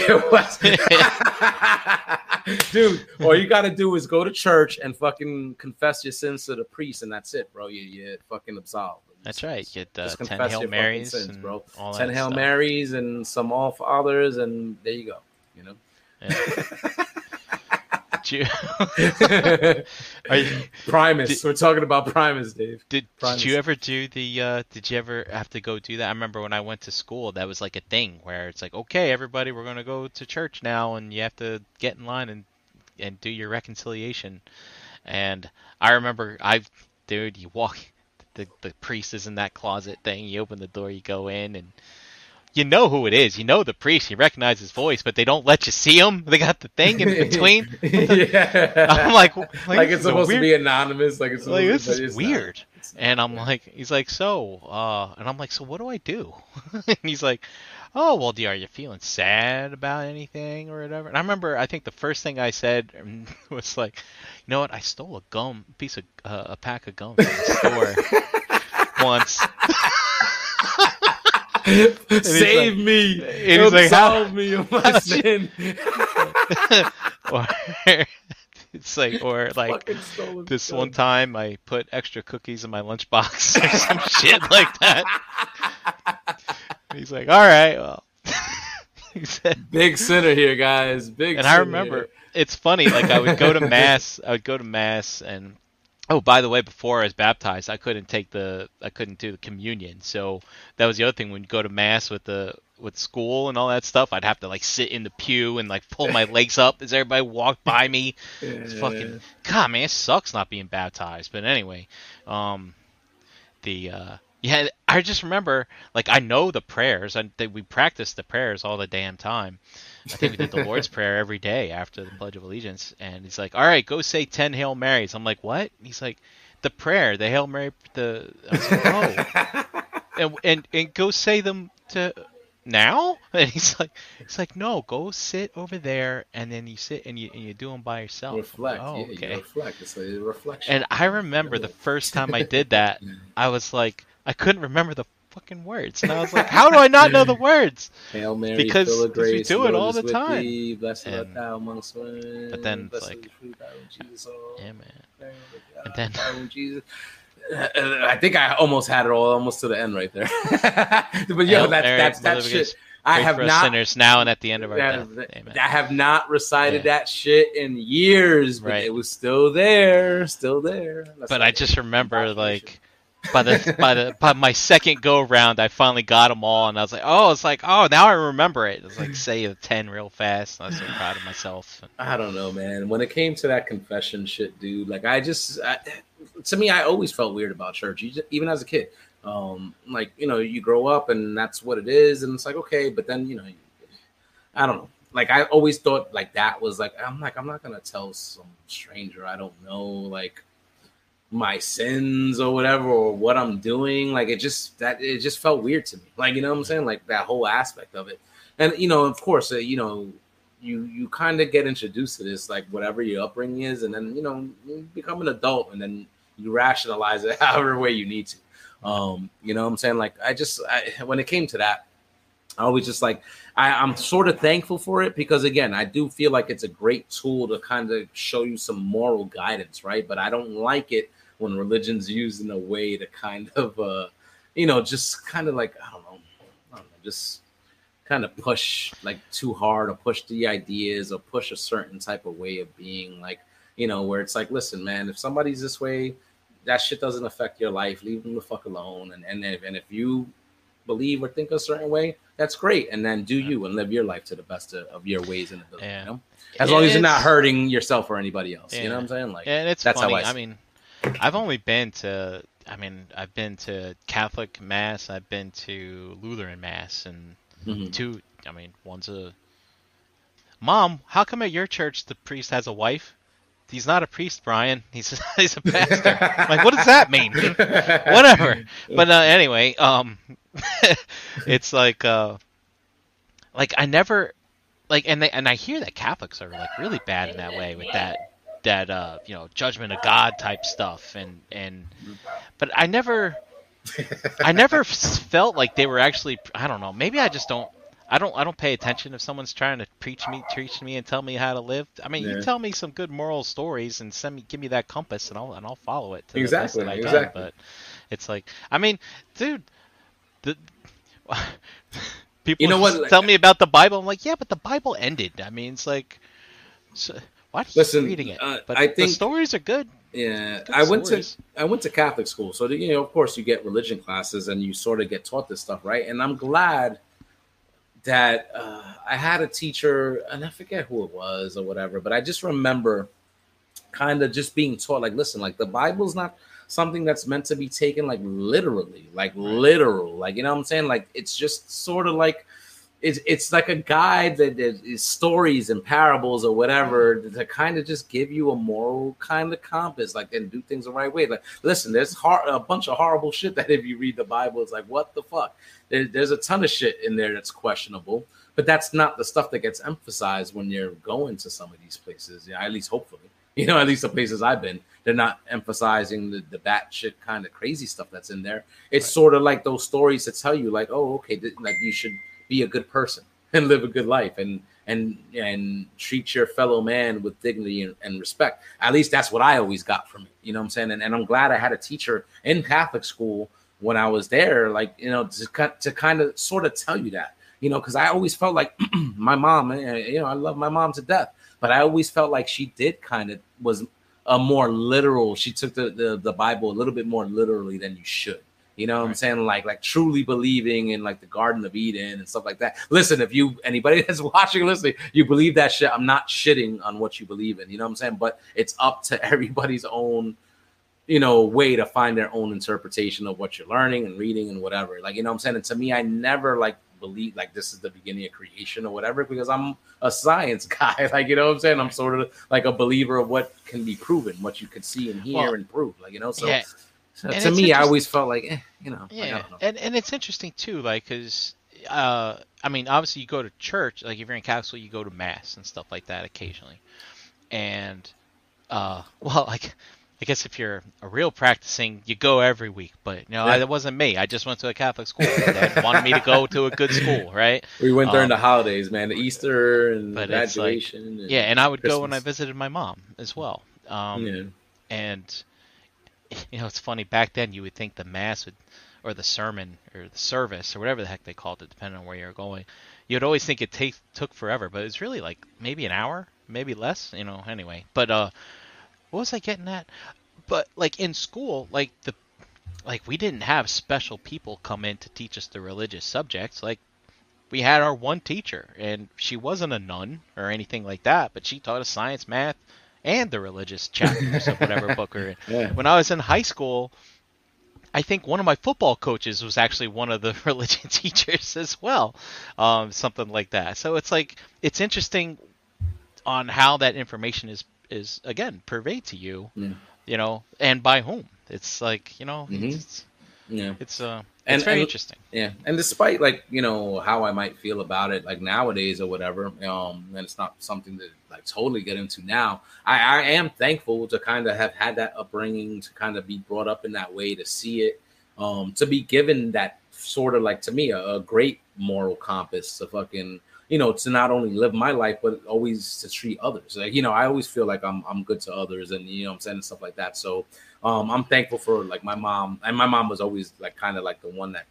Dude, all you got to do is go to church and fucking confess your sins to the priest, and that's it, bro. You you fucking absolved. That's right. Get uh, ten Hail Marys, sins, bro. ten Hail stuff. Marys and some Our Fathers, and there you go. You know. Yeah. (laughs) you, (laughs) you, (laughs) Primus. Did, We're talking about Primus, Dave. Did Primus. Did you ever do the? Uh, did you ever have to go do that? I remember when I went to school, that was like a thing where it's like, okay, everybody, we're gonna go to church now, and you have to get in line and and do your reconciliation. And I remember, I, dude, you walk, the the priest is in that closet thing. You open the door, you go in, and you know who it is. You know the priest. You recognize his voice, but they don't let you see him. They got the thing in between. (laughs) yeah. I'm like, like, like it's supposed weird... to be anonymous. Like it's like this is weird. And I'm like, he's like, so, uh, and I'm like, so what do I do? (laughs) and he's like, oh well, are you feeling sad about anything or whatever? And I remember, I think the first thing I said (laughs) was like, you know what? I stole a gum piece of uh, a pack of gum from the store (laughs) once. (laughs) Save like, me! And he's like, solve me of my sin. or, it's like, or like this one time I put extra cookies in my lunchbox or some shit like that. He's like, all right, well. (laughs) he said, Big sinner here, guys. Big. And I remember here. it's funny. Like I would go to (laughs) mass. I would go to mass and Oh, by the way, before I was baptized, I couldn't take the I couldn't do the communion. So that was the other thing when you go to mass with the with school and all that stuff, I'd have to like sit in the pew and like pull my (laughs) legs up as everybody walked by me. It's fucking God, man, it sucks not being baptized. But anyway, um, the uh, yeah, I just remember like I know the prayers and we practice the prayers all the damn time. I think we did the (laughs) Lord's Prayer every day after the Pledge of Allegiance, and he's like, "All right, go say ten Hail Marys." I'm like, "What?" He's like, "The prayer, the Hail Mary, the." I like, "Oh," (laughs) and, and and go say them to now. (laughs) And he's like, "He's like, no, go sit over there, and then you sit and you and you do them by yourself." Reflect. oh, yeah, okay. reflect. It's a reflection. And I remember the first time I did that, I was like, I couldn't remember the fucking words. And I was like, (laughs) how do I not know the words? Hail Mary, because full of grace, do it all the time. Thee, blessed and, art thou amongst women. But then it's like, Jesus, yeah, man. And then Jesus. (laughs) I think I almost had it all, almost to the end right there. (laughs) but yo, that's that's that shit. I have not sinners now and at the end of our that, death. Amen. I have not recited yeah. that shit in years, but right. it was still there, still there. That's but I just remember like by the by the by my second go round, I finally got them all, and I was like, oh, it's like, oh, now I remember it. It's like say the ten real fast. I was so proud of myself. I don't know, man. When it came to that confession shit, dude, like I just, I, to me, I always felt weird about church, even as a kid. Um, like you know, you grow up and that's what it is, and it's like okay, but then you know, I don't know. Like I always thought like that was like I'm like I'm not gonna tell some stranger I don't know like my sins or whatever or what I'm doing. Like it just that it just felt weird to me. Like you know what I'm saying? Like that whole aspect of it. And you know, of course, uh, you know, you you kind of get introduced to this like whatever your upbringing is, and then you know you become an adult, and then you rationalize it (laughs) however way you need to. Um, you know what I'm saying? Like I just I, when it came to that, I always just like I, I'm sort of thankful for it because again, I do feel like it's a great tool to kind of show you some moral guidance, right? But I don't like it when religion's used in a way to kind of uh you know just kind of like i don't know i don't know just kind of push like too hard or push the ideas or push a certain type of way of being like you know where it's like listen man if somebody's this way that shit doesn't affect your life leave them the fuck alone and and if, and if you believe or think a certain way that's great and then do you and live your life to the best of, of your ways and ability yeah. you know as long as you're not hurting yourself or anybody else yeah. you know what i'm saying like and it's that's funny. how I, I mean I've only been to. I mean, I've been to Catholic mass. I've been to Lutheran mass, and mm-hmm. two. I mean, one's a. Mom, how come at your church the priest has a wife? He's not a priest, Brian. (laughs) He's he's a pastor. like, what does that mean? (laughs) Whatever. But uh, anyway, um, (laughs) it's like uh, like I never like, and they and I hear that Catholics are like really bad in that way with that that uh, you know judgment of God type stuff, and and but I never, I never (laughs) felt like they were actually. I don't know. Maybe I just don't. I don't. I don't pay attention if someone's trying to preach me, preach me, and tell me how to live. I mean, yeah. you tell me some good moral stories and send me, give me that compass, and I'll and I'll follow it. exactly. exactly. But it's like, I mean, dude, the. (laughs) People you know what? tell me about the Bible. I'm like, yeah, but the Bible ended. I mean, it's like, so, Watch Listen, reading it. Uh, but I think the stories are good. Yeah, good I went stories. to I went to Catholic school, so you know, of course, you get religion classes and you sort of get taught this stuff, right? And I'm glad that uh, I had a teacher, and I forget who it was or whatever, but I just remember kind of just being taught, like, listen, like the Bible's not something that's meant to be taken like literally, like literal, like you know what I'm saying? Like it's just sort of like it's it's like a guide that is stories and parables or whatever mm-hmm. to kind of just give you a moral kind of compass, like and do things the right way. Like, listen, there's hor- a bunch of horrible shit that if you read the Bible, it's like, what the fuck? There, there's a ton of shit in there that's questionable, but that's not the stuff that gets emphasized when you're going to some of these places. Yeah, at least hopefully, (laughs) you know, at least the places I've been, they're not emphasizing the the batshit kind of crazy stuff that's in there. It's right. sort of like those stories that tell you, like, oh, okay, th- like you should be a good person (laughs) and live a good life and and and treat your fellow man with dignity and, and, respect. At least that's what I always got from it. You know what I'm saying? And, and I'm glad I had a teacher in Catholic school when I was there, like you know, to to kind of sort of tell you that. You know, because I always felt like (clears throat) my mom, eh, you know, I love my mom to death, but I always felt like she did kind of was a more literal. She took the, the the Bible a little bit more literally than you should. You know what right. I'm saying? Like like truly believing in like the Garden of Eden and stuff like that. Listen, if you anybody (laughs) that's watching listening, you believe that shit, I'm not shitting on what you believe in. You know what I'm saying? But it's up to (laughs) everybody's own you know way to find their own interpretation of what you're learning and reading and whatever. Like you know what I'm saying? And to me, I never like believe like this is the beginning of creation or whatever because I'm a science (laughs) guy. Like you know what I'm saying? I'm sort of like a believer of what can be proven, what you can see and hear well, and prove. Like you know, so yeah. So and to me, I always felt like, eh, you know, yeah, know. and and it's interesting too, like, cause, uh, I mean, obviously you go to church, like if you're in Catholic, you go to mass and stuff like that occasionally, and, uh, (laughs) well, like, I guess if you're a real practicing, you go every week. But you know, yeah. that wasn't me. I just went to a Catholic school. They wanted me to go to a good school, right? (laughs) We went during um, the holidays, man, the Easter and graduation. Like, and yeah, and I would Christmas. go when I visited my mom as well. Um, yeah. And (laughs) you know, it's funny. Back then, you would think the mass would, or the sermon, or the service, or whatever the heck they called it, depending on where you're going. You'd always think it take took forever, but it's really like maybe an hour, maybe less. You know, anyway. But uh, what was I getting at? But like in school, like the, like we didn't have special people come in to teach us the religious subjects. Like we had our one teacher, and she wasn't a nun or anything like that, but she taught us science, math, and the religious chapters of whatever (laughs) book we're in. Yeah. When I was in high school, I think one of my football coaches was actually one of the (laughs) religion teachers as well, um, something like that. So it's like it's interesting on how that information is is again purveyed to you, yeah. you know, and by whom. It's like you know, mm-hmm. it's, yeah, it's uh, and, it's very and, interesting. Yeah, and despite like you know how I might feel about it, like nowadays or whatever, um, and it's not something that like totally get into now. I, I am thankful to kind of have had that upbringing, to kind of be brought up in that way, to see it, um, to be given that sort of like to me a, a great moral compass to fucking you know to not only live my life but always to treat others like you know i always feel like i'm i'm good to others and you know i'm saying stuff like that so um, I'm thankful for like my mom, and my mom was always like kind of like the one that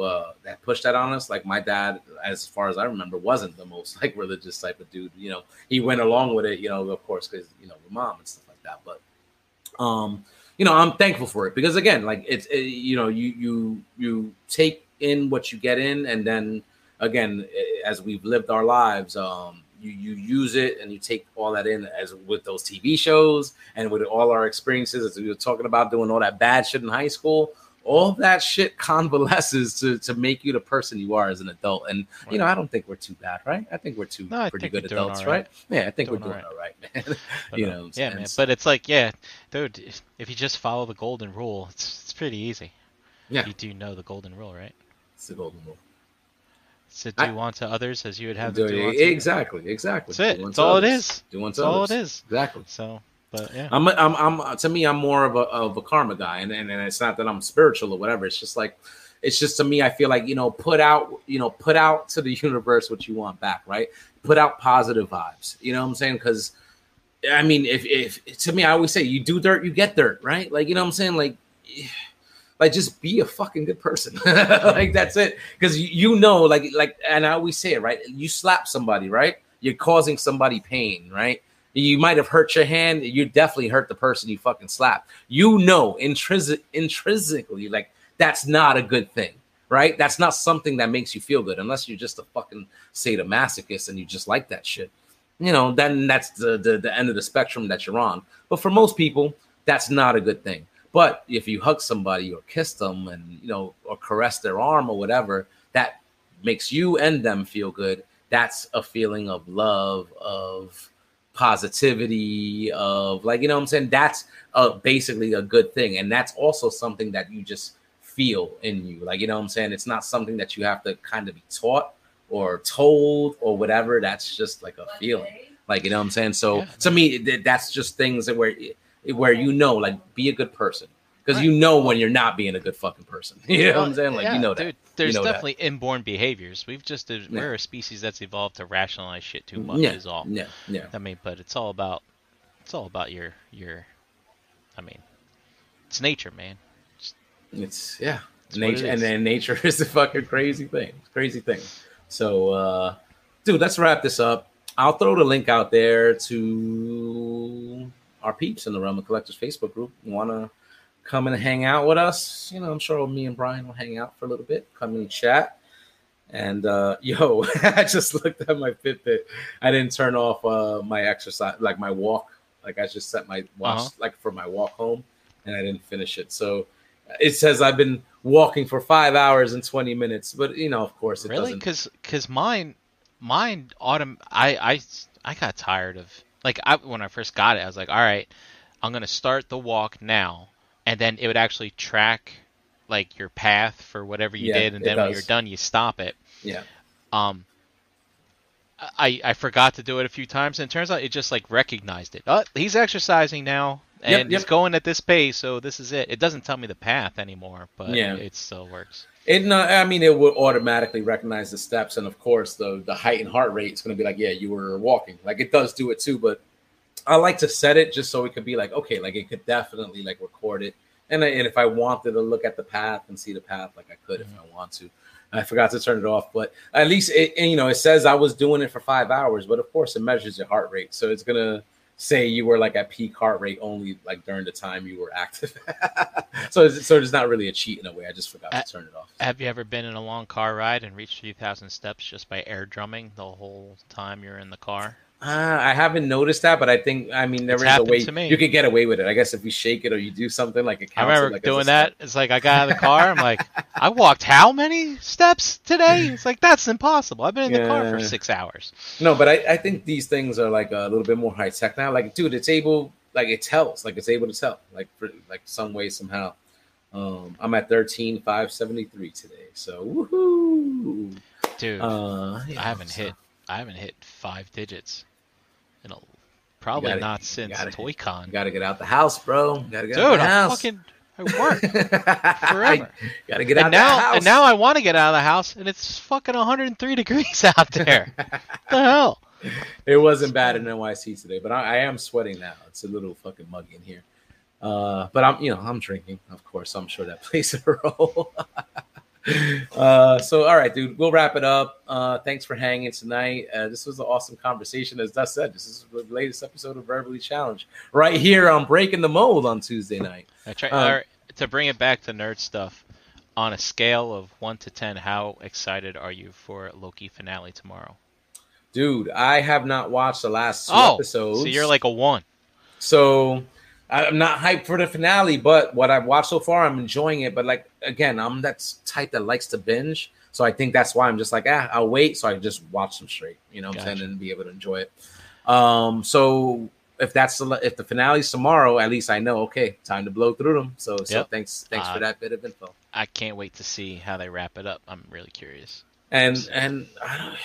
uh, that pushed that on us. Like my dad, as far as I remember, wasn't the most like religious type of dude. You know, he went along with it, you know, of course, because you know the mom and stuff like that. But um, you know, I'm thankful for it because again, like it's it, you know, you you you take in what you get in, and then again, as we've lived our lives, um, you you use it and you take all that in as with those TV shows and with all our experiences as we were talking about doing all that bad shit in high school. All that shit (laughs) convalesces to, to make you the person you are as an adult. And right. you know, I don't think we're too bad, right? I think we're two no, pretty good adults, right. right. Yeah, I think doing we're doing all right, all right man. (laughs) you uh, know, yeah, man. But it's like, yeah, dude, if you just follow the golden rule, it's it's pretty easy. Yeah, you do know the golden rule, right? It's the golden rule to do I, unto others as you would have do, do exactly, you. exactly. That's it. That's all others. it is. Do unto That's all it is. Exactly. So, but yeah, I'm, I'm, I'm. To me, I'm more of a of a karma guy, and, and and it's not that I'm spiritual or whatever. It's just like, it's just to me, I feel like you know, put out, you know, put out to the (laughs) universe what you want back, right? Put out positive vibes. You know what I'm saying? Because, I mean, if if to me, I always say, you do dirt, you get dirt, right? Like you know what I'm saying, like like just be a fucking good person (laughs) like that's it because you, know like like and i always say it right you slap somebody right you're causing somebody pain right You might have hurt your hand. You definitely hurt the person you fucking slapped. You know, intrinsic, intrinsically, like that's not a good thing, right? That's not something that makes you feel good, unless you're just a fucking sadomasochist and you just like that shit. You know, then that's the, the the end of the spectrum that you're on. But for most people, that's not a good thing. But if you hug somebody or kiss them and you know or caress their arm or whatever, that makes you and them feel good. That's a feeling of love, of positivity, of like, you know what I'm saying? That's a, basically a good thing. And that's also something that you just feel in you. Like, you know what I'm saying? It's not something that you have to kind of be taught or told or whatever. That's just like a feeling. Like, you know what I'm saying? So yeah. to me, that's just things that where, where you know, like, be a good person because right. you know when you're not being a good fucking person. (laughs) You know well, what I'm saying? Like yeah, you know dude, that. There's you know definitely that. inborn behaviors. We've just yeah. we're a species that's evolved to rationalize shit too much. Yeah. Is all. Yeah. Yeah. I mean, but it's all about it's all about your your. I mean, it's nature, man. It's, it's yeah, it's nature, and then nature (laughs) is a fucking crazy thing. Crazy thing. So, uh, dude, let's wrap this up. I'll throw the link out there to our peeps in the Realm of Collectors Facebook group. Want to come and hang out with us. You know, I'm sure me and Brian will hang out for a little bit, come and chat. And uh, (laughs) yo, I just looked at my Fitbit. I didn't turn off uh, my exercise, like my walk. Like I just set my watch, uh-huh. like for my walk home, and I didn't finish it. So it says I've been walking for five hours and twenty minutes. But you know, of course, it really because because mine mine autumn. I I I got tired of like I when I first got it. I was like, all right, I'm gonna start the walk now and then it would actually track like your path for whatever you yeah, did, and then does. when you're done, you stop it. Yeah. Um. I I forgot to do it a few times, and it turns out it just like recognized it. Oh, he's exercising now, and yep, yep. he's going at this pace, so this is it. It doesn't tell me the path anymore, but yeah. it still works. It not, I mean, it will automatically recognize the steps, and of course, the the height and heart rate is going to be like, yeah, you were walking. Like it does do it too, but I like to set it just so it could be like, okay, like it could definitely like record it. And, I, and if I wanted to look at the path and see the path, like I could mm-hmm. if I want to. I forgot to turn it off, but at least it, you know, it says I was doing it for five hours, but of course it measures your heart rate. So it's going to say you were like at peak heart rate only like during the time you were active. (laughs) so it's, so it's not really a cheat in a way. I just forgot to turn it off. Have you ever been in a long car ride and reached 3,000 steps just by air drumming the whole time you're in the car? Uh, I haven't noticed that, but I think I mean there it's is a way you could get away with it. I guess if you shake it or you do something like it I remember like doing that. It's like I got out of the car. I'm like, (laughs) I walked how many steps today? It's like that's impossible. I've been in the car for six hours. No, but I, I think these things are like a little bit more high tech now. Like, dude, it's able like it tells, like it's able to tell, like for like some way somehow. Um, I'm at thirteen five seventy three today, so woohoo, dude. Uh, yeah, I haven't so. hit I haven't hit five digits in a probably gotta, not since gotta, ToyCon. Got to get out the house, bro. Got to get Dude, out the I house. fucking I work (laughs) forever. Got to get out and now, the house. And now I want to get out of the house, and it's fucking 103 (laughs) degrees out there. the hell? (laughs) It wasn't bad in NYC today, but I, I, am sweating now. It's a little fucking muggy in here. Uh, but I'm, you know, I'm drinking. Of course, I'm sure that plays a role. Uh, so all right, dude, we'll wrap it up. Uh, thanks for hanging tonight. Uh, this was an awesome conversation. As Dust said, this is the latest episode of Verbally Challenged right here on Breaking the Mold on Tuesday night. I try, um, to bring it back to nerd stuff. On a scale of one to ten, how excited are you for Loki finale tomorrow? Dude, I have not watched the last two oh, episodes. So you're like a one. So I'm not hyped for the finale, but what I've watched so far, I'm enjoying it. But like again, I'm that type that likes to binge, so I think that's why I'm just like, ah, I'll wait, so I just watch them straight. You know, what gotcha. I'm saying, and be able to enjoy it. Um, so if that's the if the finale's tomorrow, at least I know okay, time to blow through them. So so yep. thanks thanks uh, for that bit of info. I can't wait to see how they wrap it up. I'm really curious. And and I don't,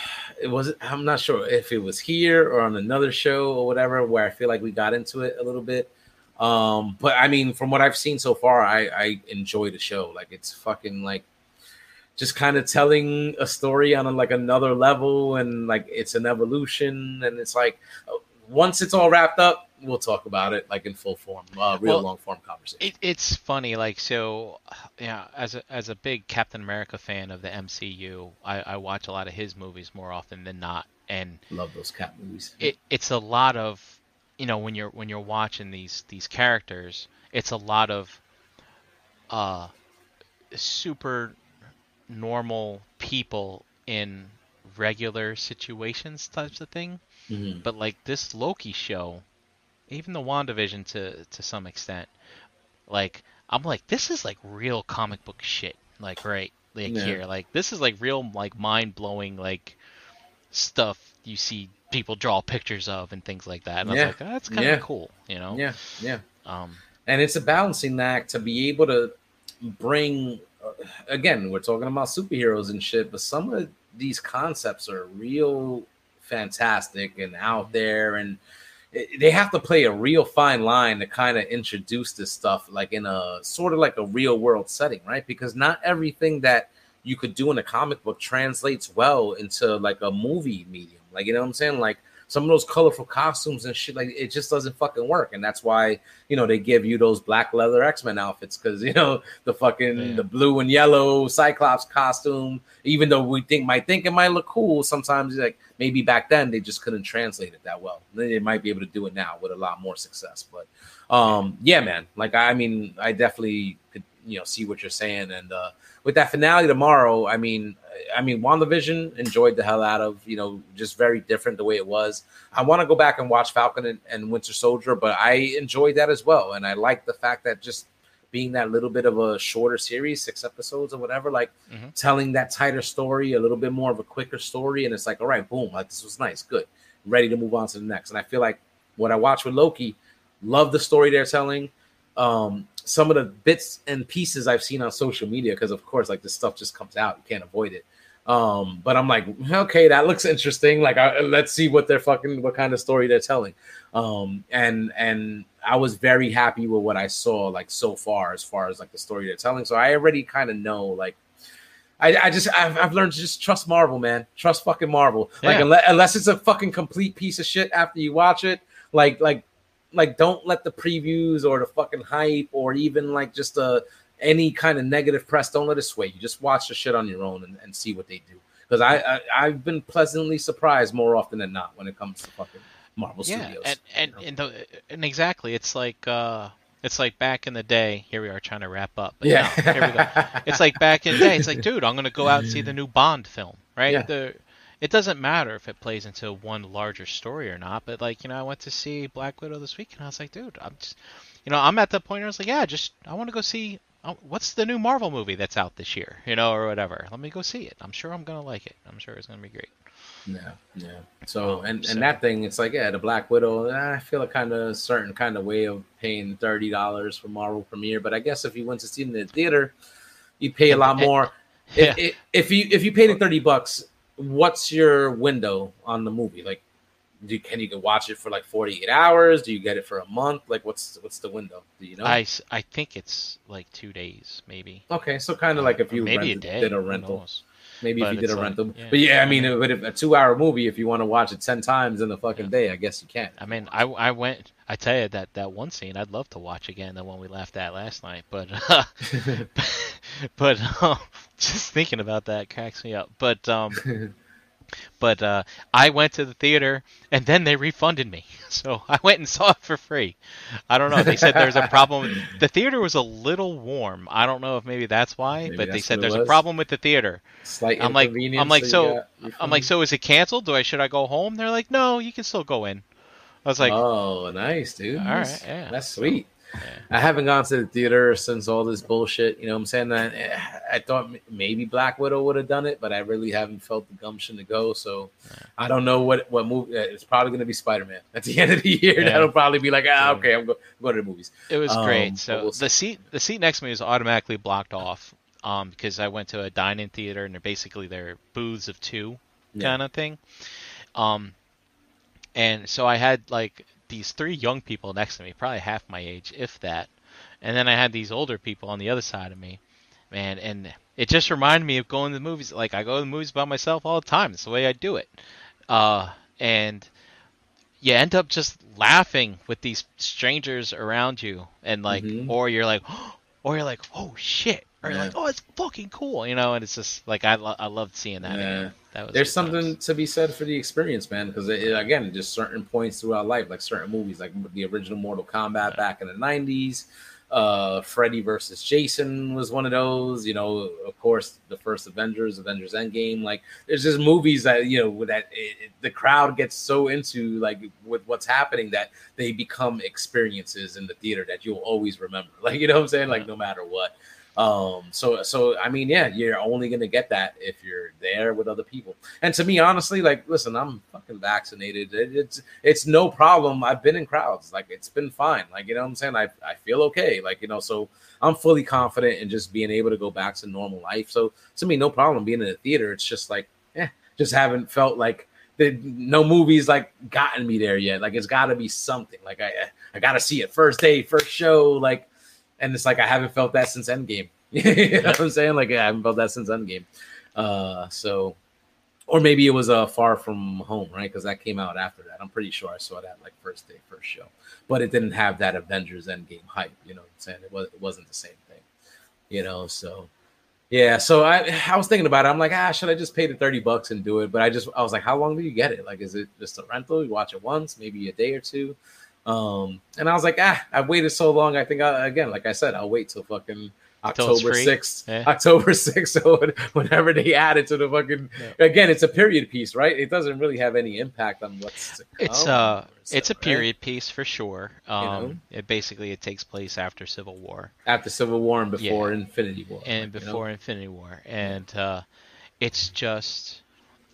it was I'm not sure if it was here or on another show or whatever where I feel like we got into it a little bit. Um, but I mean, from what I've seen so far, I, I enjoy the show. Like it's fucking like just kind of telling a story on a, like another level, and like it's an evolution, and it's like once it's all wrapped up, we'll talk about it like in full form, uh, real well, long form conversation. It, it's funny, like so, yeah. As a as a big Captain America fan of the MCU, I, I watch a lot of his movies more often than not, and love those Cap movies. It, it's a lot of you know when you're when you're watching these these characters, it's a lot of uh super normal people in regular situations types of thing. Mm-hmm. But like this Loki show, even the WandaVision to to some extent, like I'm like this is like real comic book shit. Like right like yeah. here, like this is like real like mind blowing like stuff you see people draw pictures of and things like that. And yeah. I was like, oh, that's kind of yeah. cool, you know? Yeah, yeah. Um, and it's a balancing act to be able to bring. Uh, again, we're talking about superheroes and shit, but some of these concepts are real fantastic and out mm-hmm. there, and it, they have to play a real fine line to kind of introduce this stuff, like in a sort of like a real world setting, right? Because not everything that you could do in a comic book translates well into like a movie medium. Like, you know what I'm saying? Like some of those colorful costumes and shit, like it just doesn't fucking work. And that's why, you know, they give you those black leather X-Men outfits because you know, the fucking the blue and yellow Cyclops costume, even though we think might think it might look cool, sometimes like maybe back then they just couldn't translate it that well. They might be able to do it now with a lot more success. But um yeah, man. Like I mean, I definitely could, you know, see what you're saying and uh with that finale tomorrow, I mean, I mean, WandaVision enjoyed the hell out of, you know, just very different the way it was. I want to go back and watch Falcon and, and, Winter Soldier, but I enjoyed that as well. And I like the fact that just being that little bit of a shorter series, six episodes or whatever, like mm-hmm. telling that tighter story, a little bit more of a quicker story. And it's like, all right, boom, like this was nice, good, ready to move on to the next. And I feel like what I watched with Loki, love the story they're telling. Um, some of the bits and pieces I've seen on social media, because of course, like this stuff just comes out, you can't avoid it. Um, but I'm like, okay, that looks interesting. Like, I, let's see what they're fucking, what kind of story they're telling. Um, and and I was very happy with what I saw, like so far, as far as like the story they're telling. So I already kind of know, like, I, I just I've, I've, learned to just trust Marvel, man. Trust fucking Marvel. Yeah. Like unless, unless it's a fucking complete piece of shit after you watch it, like like like don't let the previews or the fucking hype or even like just a uh, any kind of negative press don't let it sway you just watch the shit on your own and, and see what they do because I, I have been pleasantly surprised more often than not when it comes to fucking marvel yeah, studios and and, you know? and, the, and exactly it's like uh it's like back in the day. Here we are trying to wrap up. yeah. No, here we go. It's like back in the day. It's like, (laughs) dude, I'm gonna go out and see the new Bond film, right? Yeah. The it doesn't matter if it plays into one larger story or not. But like, you know, I went to see Black Widow this week, and I was like, dude, I'm just, you know, I'm at the point where I was like, yeah, just I want to go see oh, what's the new Marvel movie that's out this year, you know, or whatever. Let me go see it. I'm sure I'm gonna like it. I'm sure it's gonna be great. Yeah, yeah. So and so. and that thing, it's like yeah, the Black Widow. I feel a kind of certain kind of way of paying thirty dollars for Marvel premiere, but I guess if you went to see it in the theater, you'd pay a lot more. (laughs) Yeah. If, if you if you paid the thirty bucks, what's your window on the movie? Like, do can you watch it for like forty eight hours? Do you get it for a month? Like, what's what's the window? Do you know? I, I think it's like two days, maybe. Okay, so kind of uh, like if you maybe rented, a day, did a rental. Maybe but if you did a like, rental, yeah, but yeah, I mean, but if a two-hour movie, if you want to watch it ten times in the fucking yeah. day, I guess you can. I mean, I, I went. I tell you that that one scene, I'd love to watch again, the one we laughed at last night. But, uh, (laughs) (laughs) but um, (laughs) just thinking about that cracks me up. But um, But uh, I went to the theater and then they refunded me. (laughs) So I went and saw it for free. I don't know. They said there's a problem. (laughs) The theater was a little warm. I don't know if maybe that's why, maybe but that's they said there's a problem with the theater. Slight I'm like, I'm like, so, I'm like, so is it canceled? Do I should I go home? They're like, no, you can still go in. I was like, oh, nice, dude. All right, yeah. That's sweet. I haven't gone to the theater since all this bullshit. You know what I'm saying? That I thought maybe Black Widow would have done it, but I really haven't felt the gumption to go. So yeah. I don't know what what movie. Eh, it's probably going to be Spider Man (laughs) at the end of the year. Yeah. That'll probably be like, ah, okay, I'm, go, I'm going to the movies. It was um, great. So we'll the seat the seat next to me was automatically blocked off um, because I went to a dining theater and they're basically they're booths of two yeah. kind of thing. Um, and so I had like these three young people next to me, probably half my age, if that. And then I had these older people on the other side of me, man. And it just reminded me of going to the movies. Like I go to the movies by myself all the time. It's the way I do it. Uh, and you end up just laughing with these strangers around you, and like, mm-hmm. or you're like, (gasps) or you're like, oh shit, Right? Yeah. Like, oh, it's fucking cool, you know. And it's just like I lo- I loved seeing that. Yeah. That was There's something times. to be said for the experience, man. Because again, just certain points throughout life, like certain movies, like the original Mortal Kombat yeah. back in the '90s. Uh, Freddy versus Jason was one of those. You know, of course, the first Avengers, Avengers Endgame. Like, there's just movies that you know that it, it, the crowd gets so into like with what's happening that they become experiences in the theater that you'll always remember. (laughs) Like, you know what I'm saying? Like, no matter what. Um, so so I mean, yeah, you're only gonna get that if you're there with other people. And to me, honestly, like, listen, I'm fucking vaccinated. It, it's it's no problem. I've been in crowds, like it's been fine. Like you know what I'm saying. I I feel okay. Like you know, so I'm fully confident in just being able to go back to normal life. So to me, no problem being in the theater. It's just like, yeah, just haven't felt like the no movies like gotten me there yet. Like it's got to be something. Like I I got to see it first day, first show. Like and it's like I haven't felt that since Endgame. (laughs) you know what I'm saying? Like I haven't felt that since Endgame. Uh, so, or maybe it was a uh, Far From Home, right? Because that came out after that. I'm pretty sure I saw that like first day, first show, but it didn't have that Avengers Endgame hype. You know what I'm saying? It was it wasn't the same thing. You know, so yeah. So I I was thinking about it. I'm like, ah, should I just pay the thirty bucks and do it? But I just I was like, how long do you get it? Like, is it just a rental? You watch it once, maybe a day or two. Um, and I was like, ah, I've waited so long. I think I, again, like I said, I'll wait till fucking October sixth, yeah. October (laughs) sixth, so whenever they add it to the fucking yeah. again, it's a period piece, right? It doesn't really have any impact on what's It's uh, it's a period right? piece for sure. Um, you know? it basically it takes place after Civil War, after Civil War and before yeah. Infinity War, and before know? Infinity War, and uh, it's just.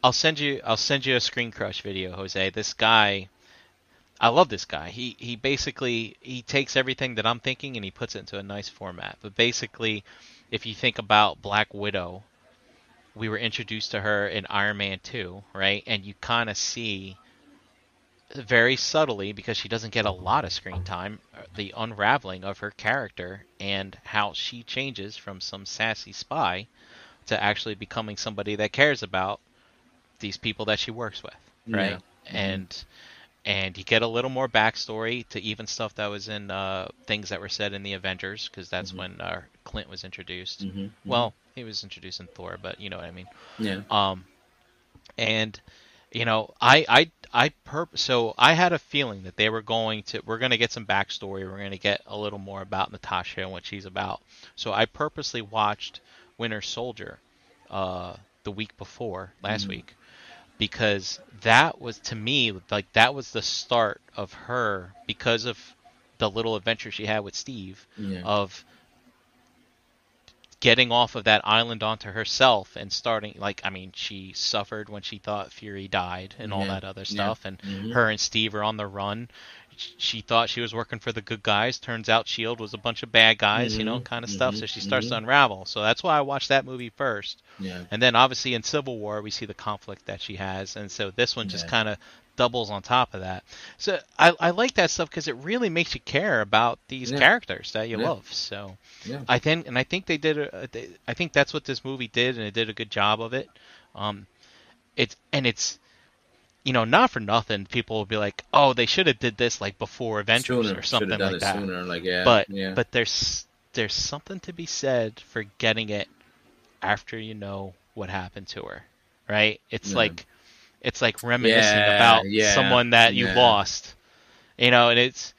I'll send you. I'll send you a ScreenCrush video, Jose. This guy I love this guy. He he basically he takes everything that I'm thinking and he puts it into a nice format. But basically, if you think about Black Widow, we were introduced to her in Iron Man 2, right? And you kind of see very subtly because she doesn't get a lot of screen time the unraveling of her character and how she changes from some sassy spy to actually becoming somebody that cares about these people that she works with, right? Yeah. And and you get a little more backstory to even stuff that was in uh, things that were said in the Avengers, because that's mm-hmm. when uh, Clint was introduced. Mm-hmm. mm-hmm. Well, he was introduced in Thor, but you know what I mean. Yeah. Um, and you know, I I I perp- so I had a feeling that they were going to we're going to get some backstory. We're going to get a little more about Natasha and what she's about. So I purposely watched Winter Soldier uh, the week before last mm-hmm. week because that was to me like that was the start of her because of the little adventure she had with Steve yeah. of getting off of that island onto herself and starting like I mean she suffered when she thought Fury died and all that other stuff yeah. and mm-hmm. her and Steve are on the run she thought she was working for the good guys. Turns out Shield was a bunch of bad guys, mm-hmm, you know, mm-hmm. kind of mm-hmm, stuff. So she starts mm-hmm. to unravel. So that's why I watched that movie first. Yeah. And then obviously in Civil War we see the conflict that she has, and so this one just kind of doubles on top of that. So I, I like that stuff because it really makes you care about these yeah. characters that you yeah. love. So yeah. I think, and I think they did. I think that's what this movie did, and it did a good job of it. Um, it's and it's you know, not for nothing, people will be like, "Oh, they should have did this like before Avengers sooner. or something like that." Sooner. Like, yeah, but yeah. but there's there's something to be said for getting it after you know what happened to her, right? It's yeah. like it's like reminiscing about someone that you lost, you know, and it's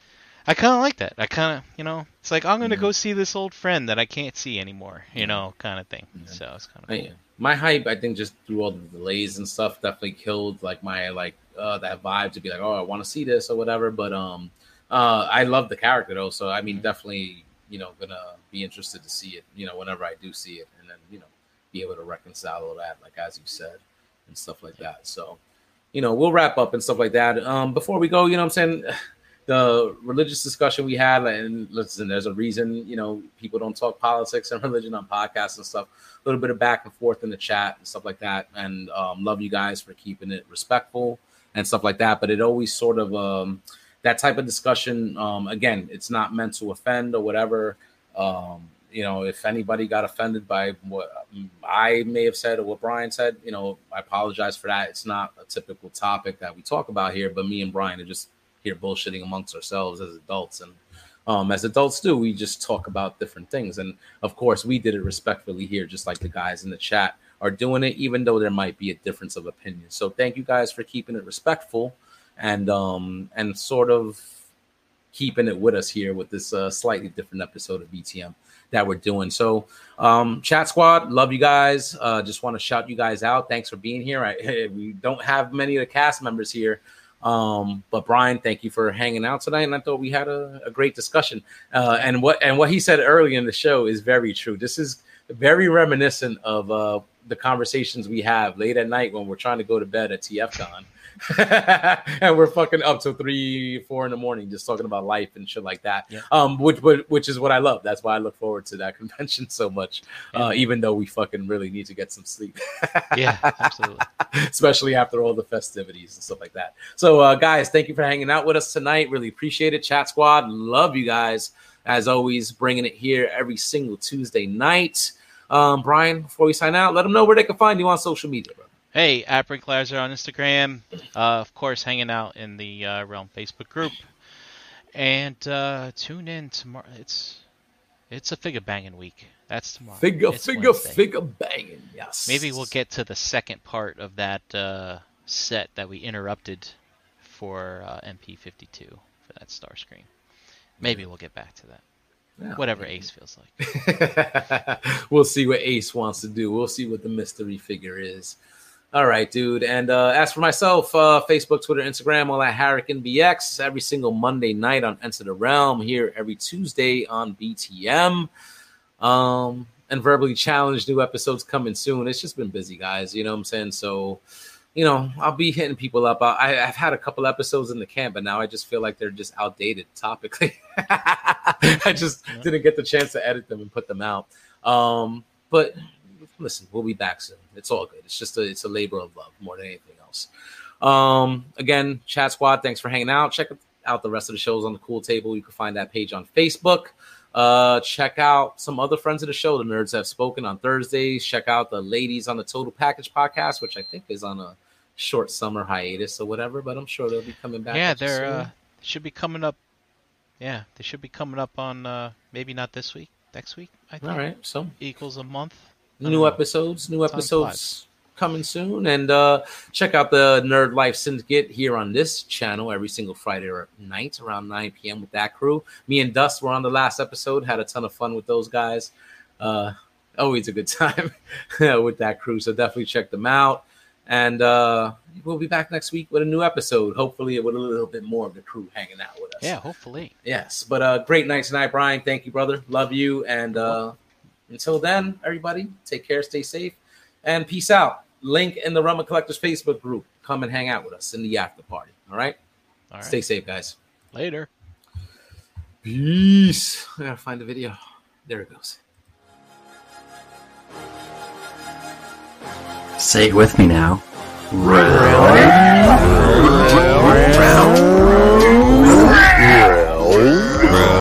I kind of like that. I kind of, you know, it's like I'm gonna go see this old friend that I can't see anymore, you know, kind of thing. So it's kind of cool my hype, I think, just through all the delays and stuff, definitely killed like my like uh, that vibe to be like, oh, I want to see this or whatever. But um, uh, I love the character though, so I mean, definitely, you know, gonna be interested to see it. You know, whenever I do see it, and then you know, be able to reconcile all that, like as you said, and stuff like that. So, you know, we'll wrap up and stuff like that. Um, before we go, you know, what I'm saying the religious discussion we had, and listen, there's a reason, you know, people don't talk politics and (laughs) religion on podcasts and stuff. A little bit of back and forth in the chat and stuff like that. And um, love you guys for keeping it respectful and stuff like that. But it always sort of um, that type of discussion. Um, again, it's not meant to offend or whatever. Um, you know, if anybody got offended by what I may have said or what Brian said, you know, I apologize for that. It's not a typical topic that we talk about here, but me and Brian are just here bullshitting amongst ourselves as adults and um, as adults do. We just talk about different things, and of course, we did it respectfully here, just like the guys in the chat are doing it, even though there might be a difference of opinion. So thank you guys for keeping it respectful and um and sort of keeping it with us here with this uh, slightly different episode of BTM that we're doing. So, um, chat squad, love you guys. Uh, just want to shout you guys out. Thanks for being here. I, (laughs) we don't have many of the cast members here, um, but Brian, thank you for hanging out tonight. And I thought we had a, a great discussion. Uh, and what and what he said early in the show is very true. This is very reminiscent of uh, the conversations we have late at night when we're trying to go to bed at TFCon. (laughs) and we're fucking up till three, four in the morning, just talking about life and shit like that. Yeah. Um, which, which is what I love. That's why I look forward to that (laughs) convention so much. Yeah. Uh, even though we fucking really need to get some sleep. (laughs) yeah, absolutely. Especially after all the festivities and stuff like that. So, uh, guys, thank you for hanging out with us tonight. Really appreciate it. Chat Squad, love you guys. As always, bringing it here every single Tuesday night. Um, Brian, before we sign out, let them know where they can find you on social media, bro. Hey, at Brinklazer on Instagram. Uh, of course, hanging out in the uh, Realm Facebook group. And uh, tune in tomorrow. It's it's a figure banging week. That's tomorrow. Figure, it's figure, Wednesday. figure banging. Yes. Maybe we'll get to the second part of that uh, set that we interrupted for uh, MP52 for that Starscream. Maybe we'll get back to that. Whatever. Ace feels like. (laughs) we'll see what Ace wants to do. We'll see what the mystery figure is. All right, dude. And uh, as for myself, uh, Facebook, Twitter, Instagram, all that Harrican BX every single Monday night on Enter the Realm. Here every Tuesday on BTM. Um, and verbally challenged new episodes coming soon. It's just been busy, guys. You know what I'm saying? So, you know, I'll be hitting people up. I, have had a couple episodes in the camp, but now I just feel like they're just outdated topically. (laughs) I just yeah. didn't get the chance to edit them and put them out. Um, but listen, we'll be back soon. It's all good. It's just a it's a labor of love more than anything else. Um, again, chat squad, thanks for hanging out. Check out the rest of the shows on the cool table. You can find that page on Facebook. Uh, check out some other friends of the show. The nerds have spoken on Thursdays. Check out the ladies on the Total Package podcast, which I think is on a short summer hiatus or whatever. But I'm sure they'll be coming back. Yeah, they're uh, should be coming up. Yeah, they should be coming up on uh, maybe not this week, next week. I think. All right, so equals a month new episodes, new episodes coming soon. And uh, check out the Nerd Life Syndicate here on this channel every single Friday night around 9 p.m. with that crew. Me and Dust were on the last episode, had a ton of fun with those guys. Uh, always a good time (laughs) with that crew. So definitely check them out. And uh, we'll be back next week with a new episode. Hopefully, with a little bit more of the crew hanging out with us. Yeah, hopefully. Yes. But uh, great night tonight, Brian. Thank you, brother. Love you. And uh, until then, everybody, take care, stay safe, and peace out. Link in the Rumble Collectors Facebook group. Come and hang out with us in the after party. All right? All right. Stay safe, guys. Later. Peace. I gotta find the video. There it goes. Say it with me now. Round. Round. Round.